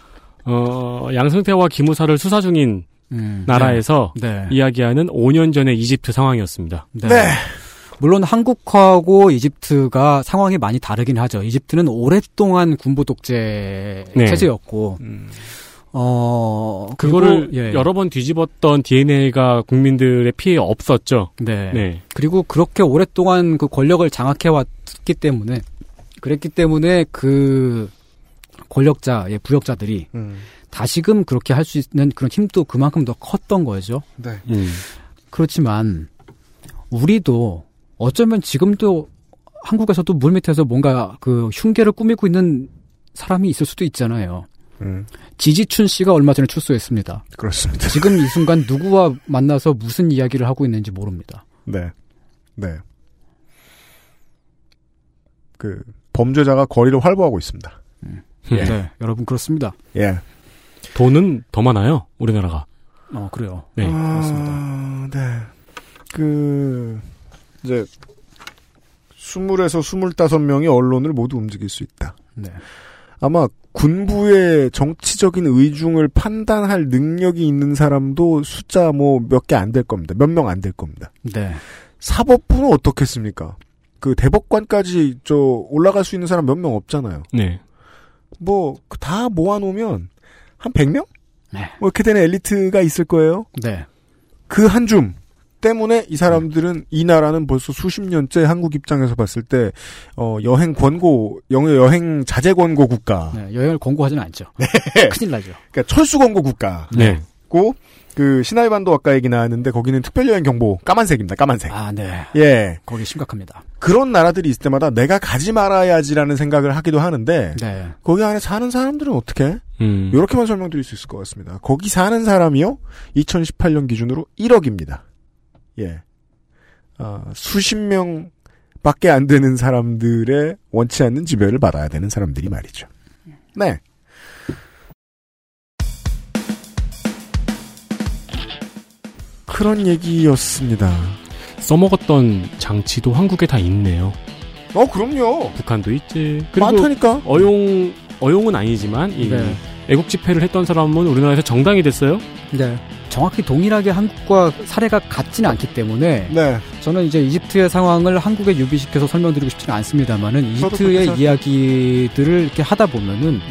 어 양승태와 기무사를 수사 중인 음, 나라에서 네. 네. 이야기하는 5년 전의 이집트 상황이었습니다. 네. 물론 한국하고 이집트가 상황이 많이 다르긴 하죠. 이집트는 오랫동안 군부 독재 네. 체제였고, 어, 그거를 예. 여러 번 뒤집었던 DNA가 국민들의 피해에 없었죠. 네. 네. 그리고 그렇게 오랫동안 그 권력을 장악해 왔기 때문에 그랬기 때문에 그 권력자의 부역자들이 음. 다시금 그렇게 할 수 있는 그런 힘도 그만큼 더 컸던 거죠. 네. 음. 그렇지만 우리도 어쩌면 지금도 한국에서도 물 밑에서 뭔가 그 흉계를 꾸미고 있는 사람이 있을 수도 있잖아요. 음. 지지춘 씨가 얼마 전에 출소했습니다. 그렇습니다. 지금 이 순간 누구와 만나서 무슨 이야기를 하고 있는지 모릅니다. 네. 네. 그 범죄자가 거리를 활보하고 있습니다. 예. 네, 여러분 그렇습니다. 예. 돈은 더 많아요. 우리나라가. 어, 그래요. 네. 아, 네. 그 이제 스물에서 스물다섯 명이 언론을 모두 움직일 수 있다. 네. 아마 군부의 정치적인 의중을 판단할 능력이 있는 사람도 숫자 뭐 몇 개 안 될 겁니다. 몇 명 안 될 겁니다. 네. 사법부는 어떻겠습니까? 그 대법관까지 저 올라갈 수 있는 사람 몇 명 없잖아요. 네. 뭐 다 모아놓으면 한 100명? 네. 뭐 이렇게 되는 엘리트가 있을 거예요. 네. 그 한 줌 때문에 이 사람들은 이 나라는 벌써 수십 년째 한국 입장에서 봤을 때 어, 여행 권고 영어 여행 자제 권고 국가. 네, 여행을 권고하지는 않죠. 큰일 나죠. 그러니까 철수 권고 국가. 네. 고, 그, 시나이반도 아까 얘기 나왔는데, 거기는 특별여행 경보, 까만색입니다, 까만색. 아, 네. 예. 거기 심각합니다. 그런 나라들이 있을 때마다 내가 가지 말아야지라는 생각을 하기도 하는데, 네. 거기 안에 사는 사람들은 어떻게? 음. 이렇게만 설명드릴 수 있을 것 같습니다. 거기 사는 사람이요, 2018년 기준으로 1억입니다. 예. 아, 수십 명 밖에 안 되는 사람들의 원치 않는 지배를 받아야 되는 사람들이 말이죠. 네. 그런 얘기였습니다. 써먹었던 장치도 한국에 다 있네요. 어, 그럼요. 북한도 있지. 많다니까. 어용 어용은 아니지만 이 네. 애국 집회를 했던 사람은 우리나라에서 정당이 됐어요. 네. 정확히 동일하게 한국과 사례가 같지는 않기 때문에 네. 저는 이제 이집트의 상황을 한국에 유비시켜서 설명드리고 싶지는 않습니다만은 이집트의 이야기들을 이렇게 하다 보면은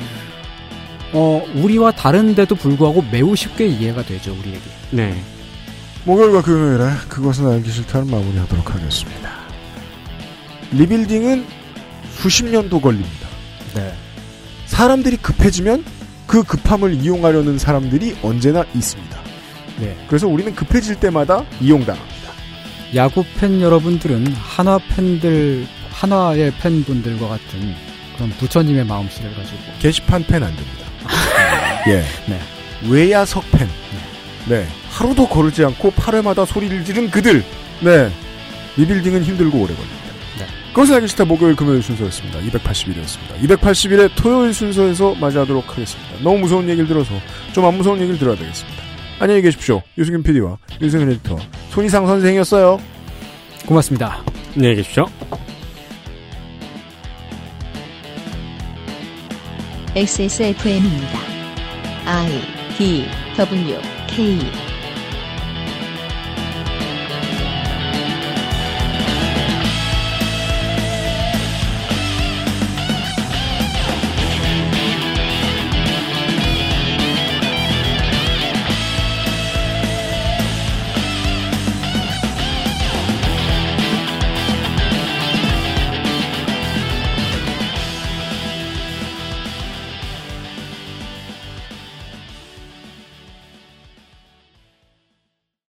어 우리와 다른데도 불구하고 매우 쉽게 이해가 되죠 우리에게. 네. 목요일과 금요일에 그것은 알기 싫다는 마무리하도록 하겠습니다. 리빌딩은 수십 년도 걸립니다. 네. 사람들이 급해지면 그 급함을 이용하려는 사람들이 언제나 있습니다. 네. 그래서 우리는 급해질 때마다 이용당합니다. 야구 팬 여러분들은 한화 팬들 한화의 팬분들과 같은 그런 부처님의 마음씨를 가지고 게시판 팬 안 됩니다. 예. 네. 외야석 팬. 네. 하루도 거르지 않고 8회마다 소리를 지른 그들. 네. 리빌딩은 힘들고 오래 걸립니다. 네. 그것은 알기 싫다 목요일 금요일 순서였습니다. 281이었습니다. 281의 토요일 순서에서 맞이하도록 하겠습니다. 너무 무서운 얘기를 들어서 좀 안 무서운 얘기를 들어야 되겠습니다. 안녕히 계십시오. 유승균 PD와 유승균 에디터 손희상 선생이었어요. 고맙습니다. 안녕히 계십시오. XSFM입니다. I D W K